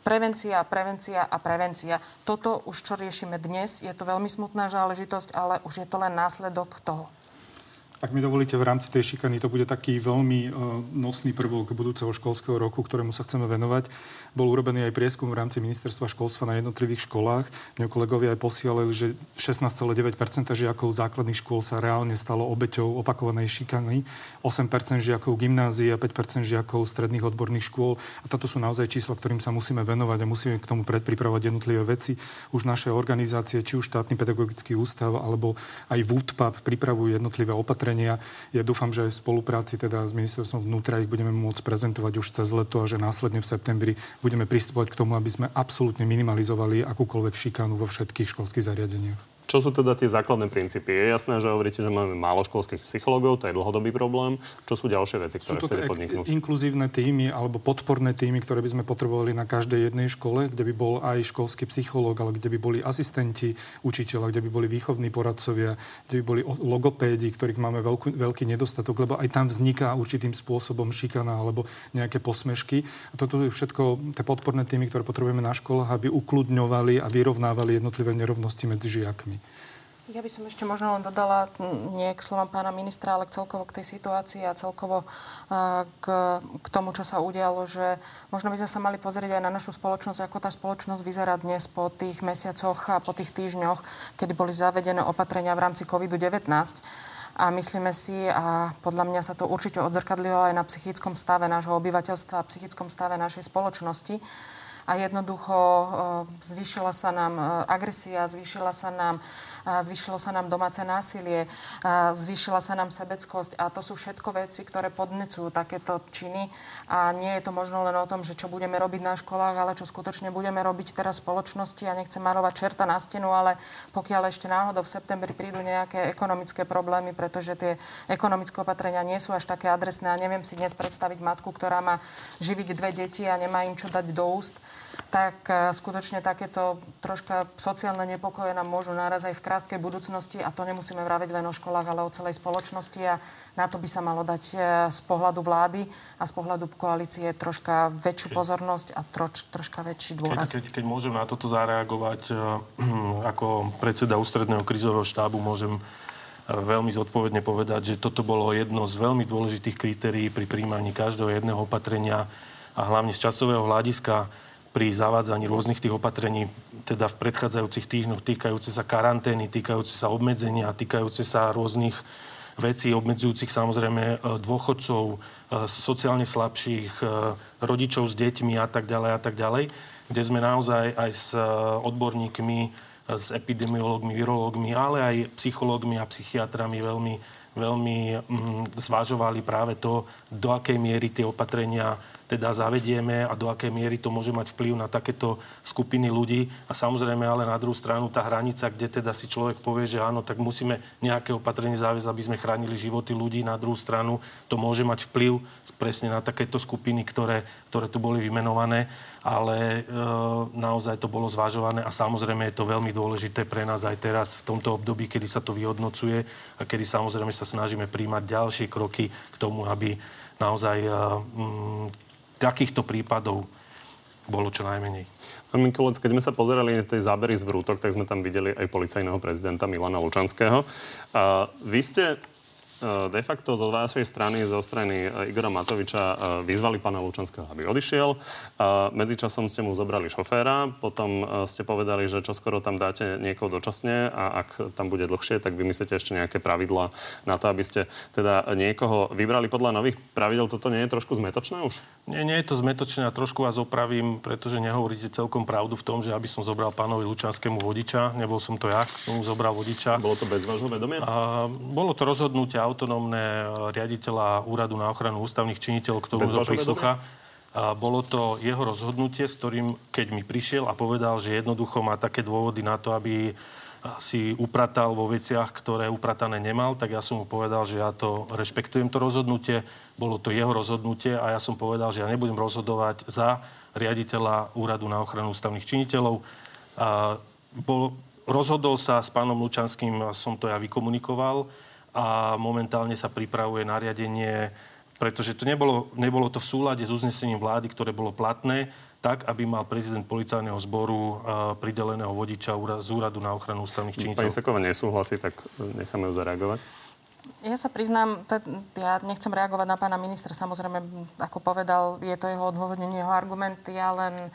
Prevencia, prevencia a prevencia. Toto už, čo riešime dnes, je to veľmi smutná záležitosť, ale už je to len následok toho. Ak mi dovolíte, v rámci tej šikany to bude taký veľmi uh, nosný prvok budúceho školského roku, ktorému sa chceme venovať. Bol urobený aj prieskum v rámci ministerstva školstva na jednotlivých školách. Mne kolegovia aj posielali, že 16,9% žiakov základných škôl sa reálne stalo obeťou opakovanej šikany, 8% žiakov gymnázií a 5% žiakov stredných odborných škôl. A toto sú naozaj čísla, ktorým sa musíme venovať a musíme k tomu predpripravovať jednotlivé veci. Už naše organizácie, či už štátny pedagogický ústav alebo aj VUTPAP pripravujú jednotlivé opatrenia opatrenia. Ja dúfam, že aj v spolupráci teda s ministerstvom vnútra ich budeme môcť prezentovať už cez leto a že následne v septembri budeme pristupovať k tomu, aby sme absolútne minimalizovali akúkoľvek šikanu vo všetkých školských zariadeniach. Čo sú teda tie základné princípy? Je jasné, že hovoríte, že máme málo školských psychológov, to je dlhodobý problém. Čo sú ďalšie veci, ktoré sú to chcete podniknúť? inkluzívne týmy alebo podporné týmy, ktoré by sme potrebovali na každej jednej škole, kde by bol aj školský psychológ, ale kde by boli asistenti učiteľa, kde by boli výchovní poradcovia, kde by boli logopédi, ktorých máme veľký, veľký nedostatok, lebo aj tam vzniká určitým spôsobom šikana alebo nejaké posmešky. A toto je všetko tie podporné týmy, ktoré potrebujeme na školách, aby ukludňovali a vyrovnávali jednotlivé nerovnosti medzi žiakmi. Ja by som ešte možno len dodala, nie k slovám pána ministra, ale celkovo k tej situácii a celkovo k, k tomu, čo sa udialo, že možno by sme sa mali pozrieť aj na našu spoločnosť, ako tá spoločnosť vyzerá dnes po tých mesiacoch a po tých týždňoch, kedy boli zavedené opatrenia v rámci COVID-19. A myslíme si, a podľa mňa sa to určite odzrkadlilo aj na psychickom stave nášho obyvateľstva a psychickom stave našej spoločnosti, a jednoducho zvýšila sa nám agresia, zvýšila sa nám zvýšilo sa nám domáce násilie, zvýšila sa nám sebeckosť a to sú všetko veci, ktoré podnecujú takéto činy. A nie je to možno len o tom, že čo budeme robiť na školách, ale čo skutočne budeme robiť teraz v spoločnosti. Ja nechcem malovať čerta na stenu, ale pokiaľ ešte náhodou v septembri prídu nejaké ekonomické problémy, pretože tie ekonomické opatrenia nie sú až také adresné. A neviem si dnes predstaviť matku, ktorá má živiť dve deti a nemá im čo dať do úst, tak e, skutočne takéto troška sociálne nepokoje nám môžu náraz aj v krátkej budúcnosti a to nemusíme vraviť len o školách, ale o celej spoločnosti a na to by sa malo dať e, z pohľadu vlády a z pohľadu koalície troška väčšiu pozornosť a troč, troška väčší dôraz. Keď, keď, keď môžem na toto zareagovať, e, <clears throat> ako predseda ústredného krizového štábu môžem veľmi zodpovedne povedať, že toto bolo jedno z veľmi dôležitých kritérií pri príjmaní každého jedného opatrenia a hlavne z časového hľadiska pri zavádzaní rôznych tých opatrení, teda v predchádzajúcich týždňoch týkajúce sa karantény, týkajúce sa obmedzenia, týkajúce sa rôznych vecí obmedzujúcich samozrejme e, dôchodcov, e, sociálne slabších, e, rodičov s deťmi a tak ďalej a tak ďalej, kde sme naozaj aj s odborníkmi, s epidemiológmi, virológmi, ale aj psychológmi a psychiatrami veľmi, veľmi mm, zvažovali práve to, do akej miery tie opatrenia teda zavedieme a do akej miery to môže mať vplyv na takéto skupiny ľudí. A samozrejme ale na druhú stranu tá hranica, kde teda si človek povie, že áno, tak musíme nejaké opatrenie záväz, aby sme chránili životy ľudí. Na druhú stranu to môže mať vplyv presne na takéto skupiny, ktoré, ktoré tu boli vymenované. Ale e, naozaj to bolo zvažované a samozrejme je to veľmi dôležité pre nás aj teraz v tomto období, kedy sa to vyhodnocuje a kedy samozrejme sa snažíme príjmať ďalšie kroky k tomu, aby naozaj e, takýchto prípadov bolo čo najmenej. Pán Mikulec, keď sme sa pozerali na tej zábery z vrútok, tak sme tam videli aj policajného prezidenta Milana Lučanského. A vy ste de facto zo vašej strany, zo strany e, Igora Matoviča e, vyzvali pána Lučanského, aby odišiel. Medzičasom ste mu zobrali šoféra, potom ste povedali, že čoskoro tam dáte niekoho dočasne a ak tam bude dlhšie, tak vymyslíte ešte nejaké pravidla na to, aby ste teda niekoho vybrali podľa nových pravidel. Toto nie je trošku zmetočné už? Nie, nie je to zmetočné a trošku vás opravím, pretože nehovoríte celkom pravdu v tom, že aby som zobral pánovi Lučanskému vodiča. Nebol som to ja, som mu zobral vodiča. Bolo to bez vášho vedomia? A, bolo to rozhodnutie autonómne riaditeľa Úradu na ochranu ústavných činiteľov, k tomu Bez vašho príslucha. A bolo to jeho rozhodnutie, s ktorým, keď mi prišiel a povedal, že jednoducho má také dôvody na to, aby si upratal vo veciach, ktoré upratané nemal, tak ja som mu povedal, že ja to rešpektujem to rozhodnutie, bolo to jeho rozhodnutie a ja som povedal, že ja nebudem rozhodovať za riaditeľa Úradu na ochranu ústavných činiteľov. A bol, rozhodol sa s pánom Lučanským, som to ja vykomunikoval a momentálne sa pripravuje nariadenie, pretože to nebolo, nebolo to v súlade s uznesením vlády, ktoré bolo platné tak, aby mal prezident policajného zboru prideleného vodiča z úradu na ochranu ústavných činiteľov. Pani Sekova nesúhlasí, tak necháme ju zareagovať. Ja sa priznám, t- ja nechcem reagovať na pána ministra. Samozrejme, ako povedal, je to jeho odôvodnenie, jeho argument. Ja len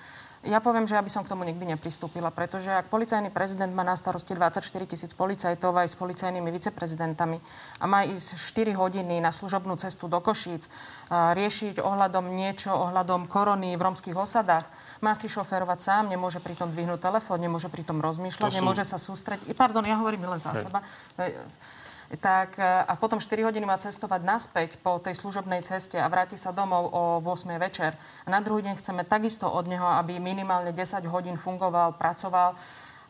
ja poviem, že ja by som k tomu nikdy nepristúpila, pretože ak policajný prezident má na starosti 24 tisíc policajtov aj s policajnými viceprezidentami a má ísť 4 hodiny na služobnú cestu do Košíc, riešiť ohľadom niečo, ohľadom korony v romských osadách, má si šoférovať sám, nemôže pritom dvihnúť telefón, nemôže pritom rozmýšľať, sú... nemôže sa sústrediť. Pardon, ja hovorím len za Hej. seba tak, e, a potom 4 hodiny má cestovať naspäť po tej služobnej ceste a vráti sa domov o 8 večer. A na druhý deň chceme takisto od neho, aby minimálne 10 hodín fungoval, pracoval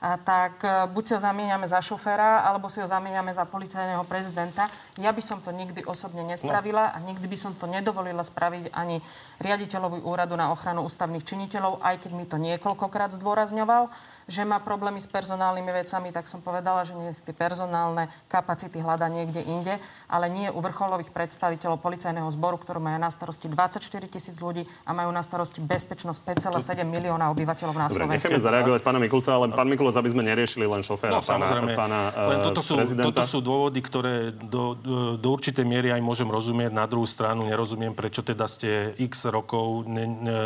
a tak e, buď si ho zamieňame za šoféra, alebo si ho zamieňame za policajného prezidenta. Ja by som to nikdy osobne nespravila a nikdy by som to nedovolila spraviť ani riaditeľovi úradu na ochranu ústavných činiteľov, aj keď mi to niekoľkokrát zdôrazňoval že má problémy s personálnymi vecami, tak som povedala, že nie tie personálne kapacity hľada niekde inde, ale nie u vrcholových predstaviteľov policajného zboru, ktorú majú na starosti 24 tisíc ľudí a majú na starosti bezpečnosť 5,7 milióna obyvateľov na Slovensku. Nechceme zareagovať pána Mikulca, ale pán Mikulec, aby sme neriešili len šoféra, no, pána, pána len toto sú, prezidenta. Toto sú dôvody, ktoré do, do, do určitej miery aj môžem rozumieť. Na druhú stranu nerozumiem, prečo teda ste x rokov ne, ne,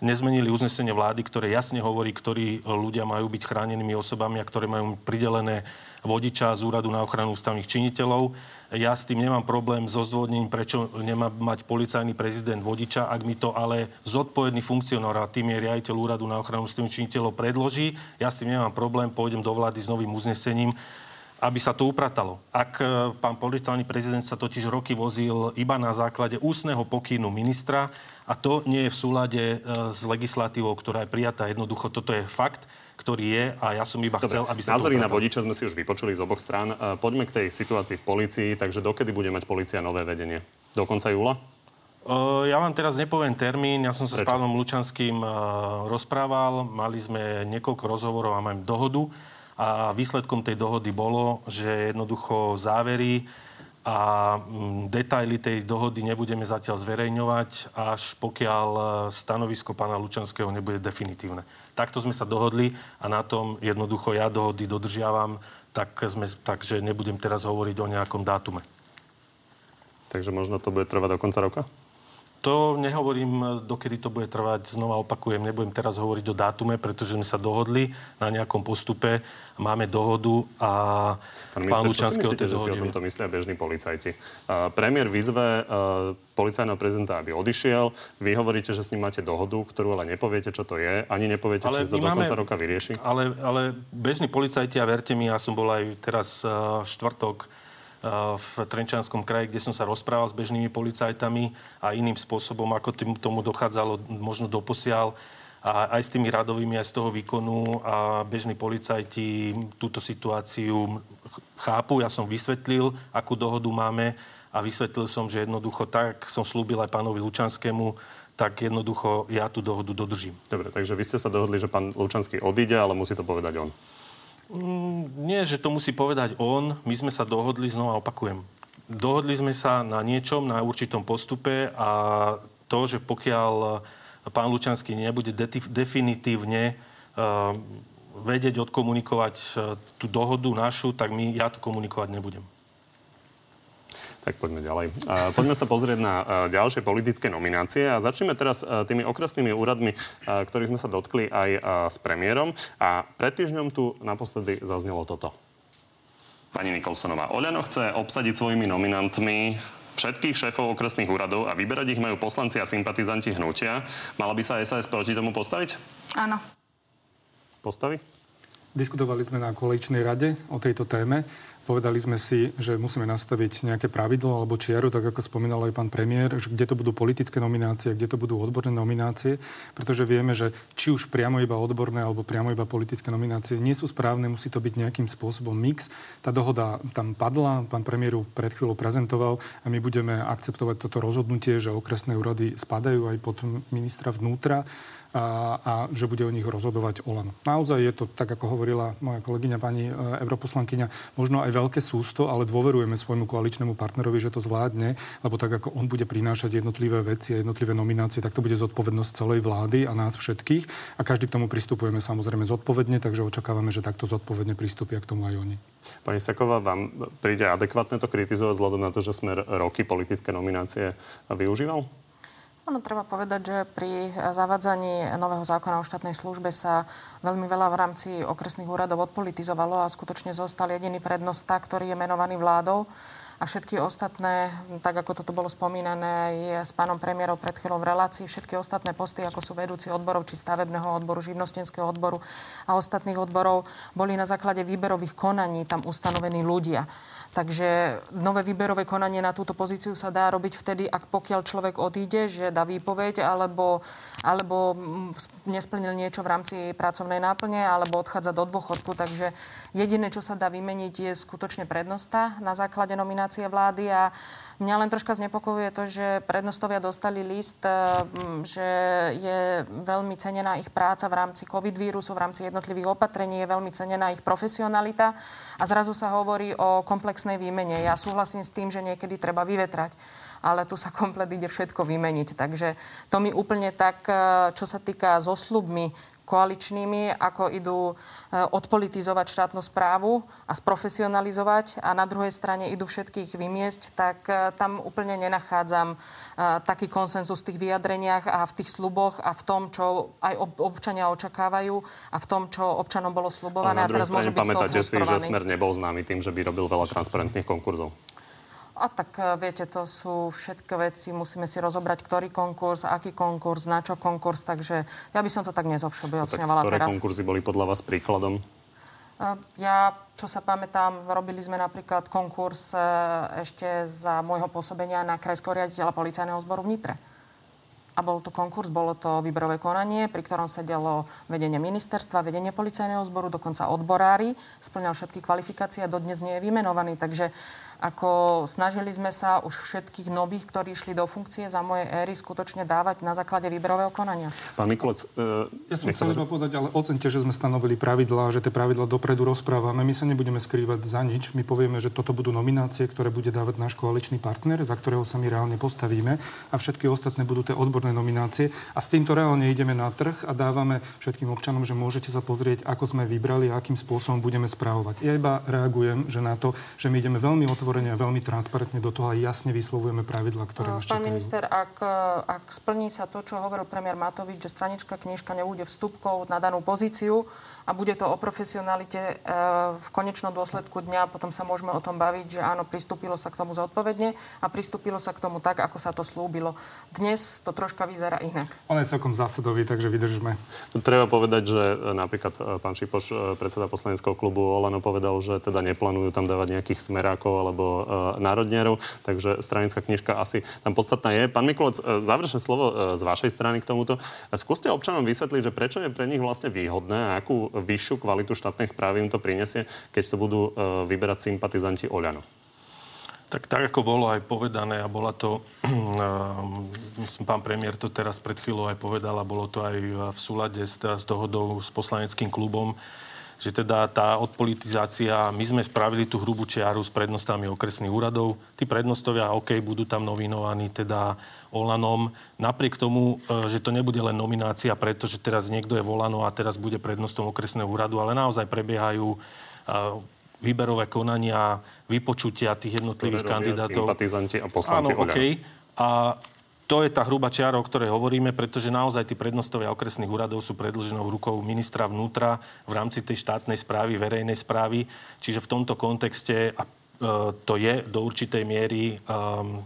nezmenili uznesenie vlády, ktoré jasne hovorí, ktorí ľudia majú byť chránenými osobami a ktoré majú pridelené vodiča z úradu na ochranu ústavných činiteľov. Ja s tým nemám problém so zdôvodnením, prečo nemá mať policajný prezident vodiča, ak mi to ale zodpovedný funkcionár a tým je riaditeľ úradu na ochranu ústavných činiteľov predloží. Ja s tým nemám problém, pôjdem do vlády s novým uznesením aby sa to upratalo. Ak e, pán policajný prezident sa totiž roky vozil iba na základe ústneho pokynu ministra, a to nie je v súlade e, s legislatívou, ktorá je prijatá. Jednoducho, toto je fakt, ktorý je a ja som iba Dobre, chcel, aby sa Názory na vodiča sme si už vypočuli z oboch strán. E, poďme k tej situácii v polícii. Takže dokedy bude mať policia nové vedenie? Do konca júla? Ja vám teraz nepoviem termín. Ja som sa Prečo? s pánom Lučanským rozprával. Mali sme niekoľko rozhovorov a mám dohodu. A výsledkom tej dohody bolo, že jednoducho závery a mm, detaily tej dohody nebudeme zatiaľ zverejňovať, až pokiaľ e, stanovisko pána Lučanského nebude definitívne. Takto sme sa dohodli a na tom jednoducho ja dohody dodržiavam, tak sme, takže nebudem teraz hovoriť o nejakom dátume. Takže možno to bude trvať do konca roka? To nehovorím, dokedy to bude trvať. Znova opakujem, nebudem teraz hovoriť o dátume, pretože sme sa dohodli na nejakom postupe. Máme dohodu a pán, pán Lučanský o tej že si o tomto myslia bežní policajti? Uh, premiér vyzve uh, policajného prezidenta, aby odišiel. Vy hovoríte, že s ním máte dohodu, ktorú ale nepoviete, čo to je. Ani nepoviete, ale či to do konca roka vyrieši. Ale, ale bežní policajti, a verte mi, ja som bol aj teraz uh, štvrtok v Trenčanskom kraji, kde som sa rozprával s bežnými policajtami a iným spôsobom, ako tým, tomu dochádzalo možno doposiaľ a aj s tými radovými, aj z toho výkonu a bežní policajti túto situáciu chápu. Ja som vysvetlil, akú dohodu máme a vysvetlil som, že jednoducho tak som slúbil aj pánovi Lučanskému, tak jednoducho ja tú dohodu dodržím. Dobre, takže vy ste sa dohodli, že pán Lučanský odíde, ale musí to povedať on. Mm, nie, že to musí povedať on. My sme sa dohodli, znova opakujem. Dohodli sme sa na niečom, na určitom postupe a to, že pokiaľ pán Lučanský nebude definitívne uh, vedieť odkomunikovať uh, tú dohodu našu, tak my, ja to komunikovať nebudem. Tak poďme ďalej. Poďme sa pozrieť na ďalšie politické nominácie a začneme teraz tými okresnými úradmi, ktorých sme sa dotkli aj s premiérom. A pred týždňom tu naposledy zaznelo toto. Pani Nikolsonová, Oľano chce obsadiť svojimi nominantmi všetkých šéfov okresných úradov a vyberať ich majú poslanci a sympatizanti hnutia. Mala by sa SAS proti tomu postaviť? Áno. Postaví? Diskutovali sme na koaličnej rade o tejto téme. Povedali sme si, že musíme nastaviť nejaké pravidlo alebo čiaru, tak ako spomínal aj pán premiér, že kde to budú politické nominácie, kde to budú odborné nominácie, pretože vieme, že či už priamo iba odborné alebo priamo iba politické nominácie nie sú správne, musí to byť nejakým spôsobom mix. Tá dohoda tam padla, pán premiér ju pred chvíľou prezentoval a my budeme akceptovať toto rozhodnutie, že okresné úrady spadajú aj pod ministra vnútra a, a že bude o nich rozhodovať Olano. Naozaj je to, tak ako hovorila moja kolegyňa pani e, europoslankyňa, možno aj veľké sústo, ale dôverujeme svojmu koaličnému partnerovi, že to zvládne, lebo tak ako on bude prinášať jednotlivé veci a jednotlivé nominácie, tak to bude zodpovednosť celej vlády a nás všetkých. A každý k tomu pristupujeme samozrejme zodpovedne, takže očakávame, že takto zodpovedne pristúpia k tomu aj oni. Pani Saková, vám príde adekvátne to kritizovať vzhľadom na to, že sme roky politické nominácie využíval? Ono treba povedať, že pri zavádzaní nového zákona o štátnej službe sa veľmi veľa v rámci okresných úradov odpolitizovalo a skutočne zostal jediný prednosta, ktorý je menovaný vládou a všetky ostatné, tak ako toto bolo spomínané aj s pánom premiérov pred chvíľou v relácii, všetky ostatné posty, ako sú vedúci odborov, či stavebného odboru, živnostenského odboru a ostatných odborov, boli na základe výberových konaní tam ustanovení ľudia. Takže nové výberové konanie na túto pozíciu sa dá robiť vtedy, ak pokiaľ človek odíde, že dá výpoveď, alebo, alebo mm, nesplnil niečo v rámci pracovnej náplne, alebo odchádza do dôchodku. Takže jediné, čo sa dá vymeniť, je skutočne prednosta na základe nominácie vlády a Mňa len troška znepokojuje to, že prednostovia dostali list, eh, že je veľmi cenená ich práca v rámci COVID vírusu, v rámci jednotlivých opatrení, je veľmi cenená ich profesionalita a zrazu sa hovorí o komplexnej výmene. Ja súhlasím s tým, že niekedy treba vyvetrať ale tu sa <laughs> komplet ide všetko vymeniť. Takže to mi úplne tak, eh, čo sa týka so slubmi, koaličnými, ako idú e, odpolitizovať štátnu správu a sprofesionalizovať a na druhej strane idú všetkých vymiesť, tak e, tam úplne nenachádzam e, taký konsenzus v tých vyjadreniach a v tých sluboch a v tom, čo aj občania očakávajú a v tom, čo občanom bolo slubované. A, na a teraz môže byť pamätáte si, že Smer nebol známy tým, že by robil veľa transparentných konkurzov. A tak e, viete, to sú všetky veci, musíme si rozobrať, ktorý konkurs, aký konkurs, na čo konkurs, takže ja by som to tak nezovšeobecňovala no, teraz. Ktoré konkurzy boli podľa vás príkladom? E, ja, čo sa pamätám, robili sme napríklad konkurs e, ešte za môjho pôsobenia na krajského riaditeľa policajného zboru v Nitre. A bol to konkurs, bolo to výberové konanie, pri ktorom sedelo vedenie ministerstva, vedenie policajného zboru, dokonca odborári, splňal všetky kvalifikácie a dodnes nie je vymenovaný. Takže ako snažili sme sa už všetkých nových, ktorí išli do funkcie za mojej éry, skutočne dávať na základe výberového konania. Pán Mikulec, uh, ja som chcel iba povedať, ale ocente, že sme stanovili pravidlá, že tie pravidlá dopredu rozprávame. My sa nebudeme skrývať za nič. My povieme, že toto budú nominácie, ktoré bude dávať náš koaličný partner, za ktorého sa my reálne postavíme a všetky ostatné budú tie odborné nominácie. A s týmto reálne ideme na trh a dávame všetkým občanom, že môžete sa pozrieť, ako sme vybrali a akým spôsobom budeme správovať. Ja iba reagujem, že na to, že my ideme veľmi otvorene otvorene a veľmi transparentne do toho a jasne vyslovujeme pravidla, ktoré nás Pán minister, ak, ak splní sa to, čo hovoril premiér Matovič, že stranická knižka nebude vstupkou na danú pozíciu, a bude to o profesionalite e, v konečnom dôsledku dňa. Potom sa môžeme o tom baviť, že áno, pristúpilo sa k tomu zodpovedne a pristúpilo sa k tomu tak, ako sa to slúbilo. Dnes to troška vyzerá inak. On je celkom zásadový, takže vydržme. Treba povedať, že e, napríklad e, pán Šipoš, predseda poslaneckého klubu Olano, povedal, že teda neplánujú tam dávať nejakých smerákov alebo národnierov, takže stranická knižka asi tam podstatná je. Pán Mikulec, záverečné slovo z vašej strany k tomuto. Skúste občanom vysvetliť, že prečo je pre nich vlastne výhodné a akú vyššiu kvalitu štátnej správy im to prinesie, keď to budú e, vyberať sympatizanti Oľano? Tak, tak ako bolo aj povedané a bola to, <clears throat> myslím, pán premiér to teraz pred chvíľou aj povedal a bolo to aj v súlade s, s dohodou s poslaneckým klubom, že teda tá odpolitizácia, my sme spravili tú hrubú čiaru s prednostami okresných úradov. Tí prednostovia, OK, budú tam nominovaní teda Olanom. Napriek tomu, e, že to nebude len nominácia, pretože teraz niekto je volano a teraz bude prednostom okresného úradu, ale naozaj prebiehajú e, výberové konania, vypočutia tých jednotlivých kandidátov. sympatizanti a poslanci Áno, okay. A to je tá hrubá čiara, o ktorej hovoríme, pretože naozaj tí prednostovia okresných úradov sú predlženou rukou ministra vnútra v rámci tej štátnej správy, verejnej správy. Čiže v tomto kontexte, a e, to je do určitej miery um,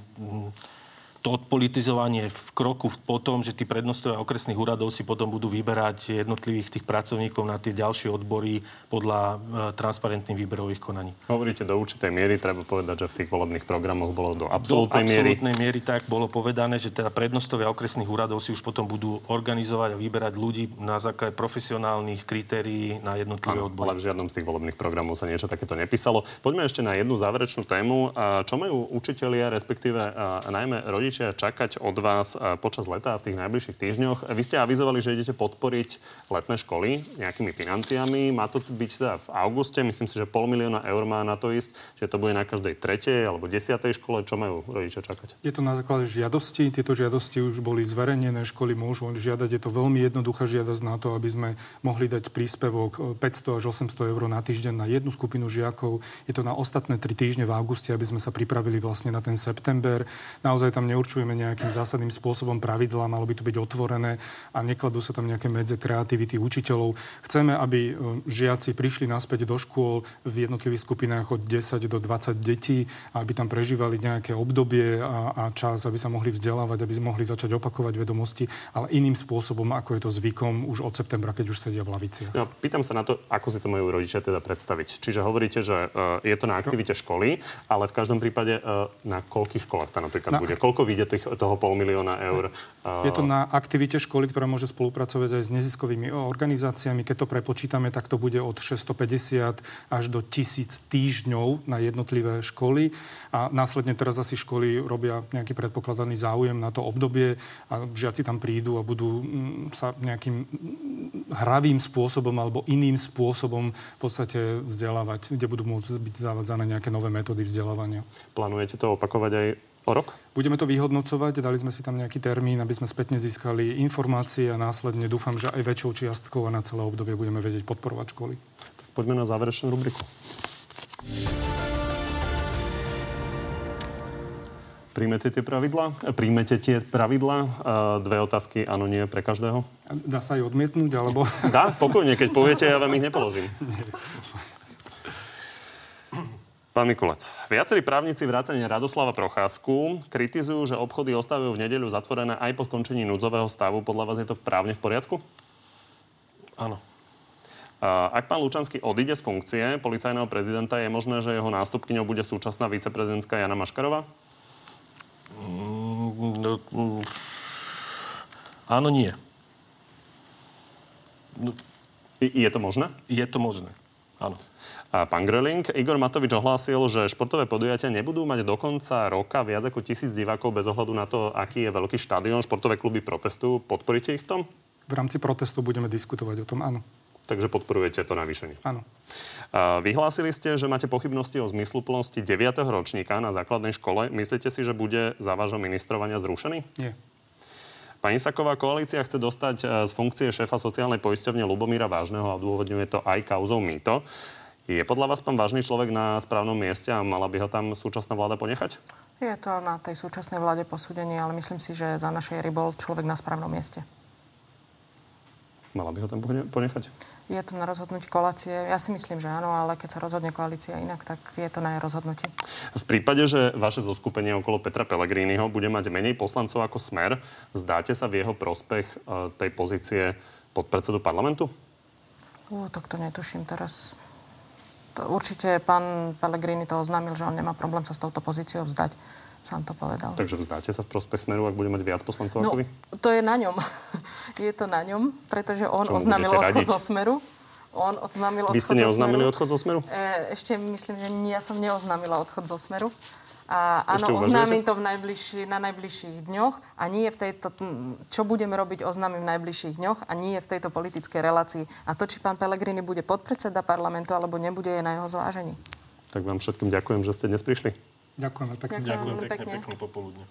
to odpolitizovanie v kroku po tom, že tí prednostovia okresných úradov si potom budú vyberať jednotlivých tých pracovníkov na tie ďalšie odbory podľa e, transparentných výberových konaní. Hovoríte do určitej miery, treba povedať, že v tých volebných programoch bolo do absolútnej miery. Do absolútnej miery tak bolo povedané, že teda prednostovia okresných úradov si už potom budú organizovať a vyberať ľudí na základe profesionálnych kritérií na jednotlivé Áno, odbory. ale v žiadnom z tých volebných programov sa niečo takéto nepísalo. Poďme ešte na jednu záverečnú tému. Čo majú učitelia, respektíve najmä rodičia, čakať od vás a, počas leta v tých najbližších týždňoch? Vy ste avizovali, že idete podporiť letné školy nejakými financiami. Má to byť teda v auguste, myslím si, že pol milióna eur má na to ísť, že to bude na každej tretej alebo desiatej škole. Čo majú rodičia čakať? Je to na základe žiadosti. Tieto žiadosti už boli zverejnené. Školy môžu žiadať. Je to veľmi jednoduchá žiadosť na to, aby sme mohli dať príspevok 500 až 800 eur na týždeň na jednu skupinu žiakov. Je to na ostatné tri týždne v auguste, aby sme sa pripravili vlastne na ten september. Naozaj tam neurčujeme nejakým zásadným spôsobom pravidlá, malo by to byť otvorené a nekladú sa tam nejaké medze kreativity učiteľov. Chceme, aby e, žiaci prišli naspäť do škôl v jednotlivých skupinách od 10 do 20 detí, aby tam prežívali nejaké obdobie a, a čas, aby sa mohli vzdelávať, aby mohli začať opakovať vedomosti, ale iným spôsobom, ako je to zvykom už od septembra, keď už sedia v laviciach. No, pýtam sa na to, ako si to majú rodičia teda predstaviť. Čiže hovoríte, že uh, je to na aktivite školy, ale v každom prípade uh, na koľkých školách to napríklad Na- bude? Koľko vyjde tých, toho pol milióna eur? Je to na aktivite školy, ktorá môže spolupracovať aj s neziskovými organizáciami. Keď to prepočítame, tak to bude od 650 až do 1000 týždňov na jednotlivé školy. A následne teraz asi školy robia nejaký predpokladaný záujem na to obdobie a žiaci tam prídu a budú mm, sa nejakým hravým spôsobom alebo iným spôsobom v podstate vzdelávať, kde budú môcť byť zavádzané nejaké nové metódy vzdelávania. Plánujete to opakovať aj o rok? Budeme to vyhodnocovať, dali sme si tam nejaký termín, aby sme spätne získali informácie a následne dúfam, že aj väčšou čiastkou a na celé obdobie budeme vedieť podporovať školy. Poďme na záverečnú rubriku. Príjmete tie pravidlá? Príjmete tie pravidlá? Uh, Dve otázky, áno, nie pre každého. Dá sa aj odmietnúť, alebo... Dá? Pokojne, keď poviete, ja vám ich nepoložím. <laughs> Pán Mikulec, viacerí právnici vrátane Radoslava Procházku kritizujú, že obchody ostávajú v nedeľu zatvorené aj po skončení núdzového stavu. Podľa vás je to právne v poriadku? Áno. Ak pán Lučanský odíde z funkcie policajného prezidenta, je možné, že jeho nástupkyňou bude súčasná viceprezidentka Jana Maškarová? Mm, no, mm, Áno, nie. No, Je to možné? je to možné. Áno. A pán Gröling, Igor Matovič ohlásil, že športové podujatia nebudú mať do konca roka viac ako tisíc divákov bez ohľadu na to, aký je veľký štadión. Športové kluby protestujú. Podporíte ich v tom? V rámci protestu budeme diskutovať o tom, áno. Takže podporujete to navýšenie. Áno. Vyhlásili ste, že máte pochybnosti o zmysluplnosti 9. ročníka na základnej škole. Myslíte si, že bude za vášho ministrovania zrušený? Nie. Pani Saková koalícia chce dostať e, z funkcie šéfa sociálnej poisťovne Lubomíra Vážneho a odôvodňuje to aj kauzou mýto. Je podľa vás pán vážny človek na správnom mieste a mala by ho tam súčasná vláda ponechať? Je to na tej súčasnej vláde posúdenie, ale myslím si, že za našej éry bol človek na správnom mieste. Mala by ho tam pone- ponechať? Je to na rozhodnutí koalície. Ja si myslím, že áno, ale keď sa rozhodne koalícia inak, tak je to na jej rozhodnutí. V prípade, že vaše zoskupenie okolo Petra Pellegriniho bude mať menej poslancov ako Smer, zdáte sa v jeho prospech e, tej pozície podpredsedu parlamentu? Ú, tak to netuším teraz. To určite pán Pellegrini to oznámil, že on nemá problém sa s touto pozíciou vzdať. Sám to povedal. Takže vzdáte sa v prospech Smeru, ak bude mať viac poslancov No, ako vy? to je na ňom. <laughs> je to na ňom, pretože on Čo mu oznámil odchod radiť? zo Smeru. On oznámil odchod Vy ste neoznámili odchod zo Smeru? E, ešte myslím, že ja som neoznámila odchod zo Smeru. A áno, oznámim to v najbližší, na najbližších dňoch a nie v tejto, čo budeme robiť, oznámim v najbližších dňoch a nie v tejto politickej relácii. A to, či pán Pellegrini bude podpredseda parlamentu alebo nebude, je na jeho zvážení. Tak vám všetkým ďakujem, že ste dnes prišli. Ďakujeme pekne. Ďakujem Ďakujem pekne. pekné popoludne.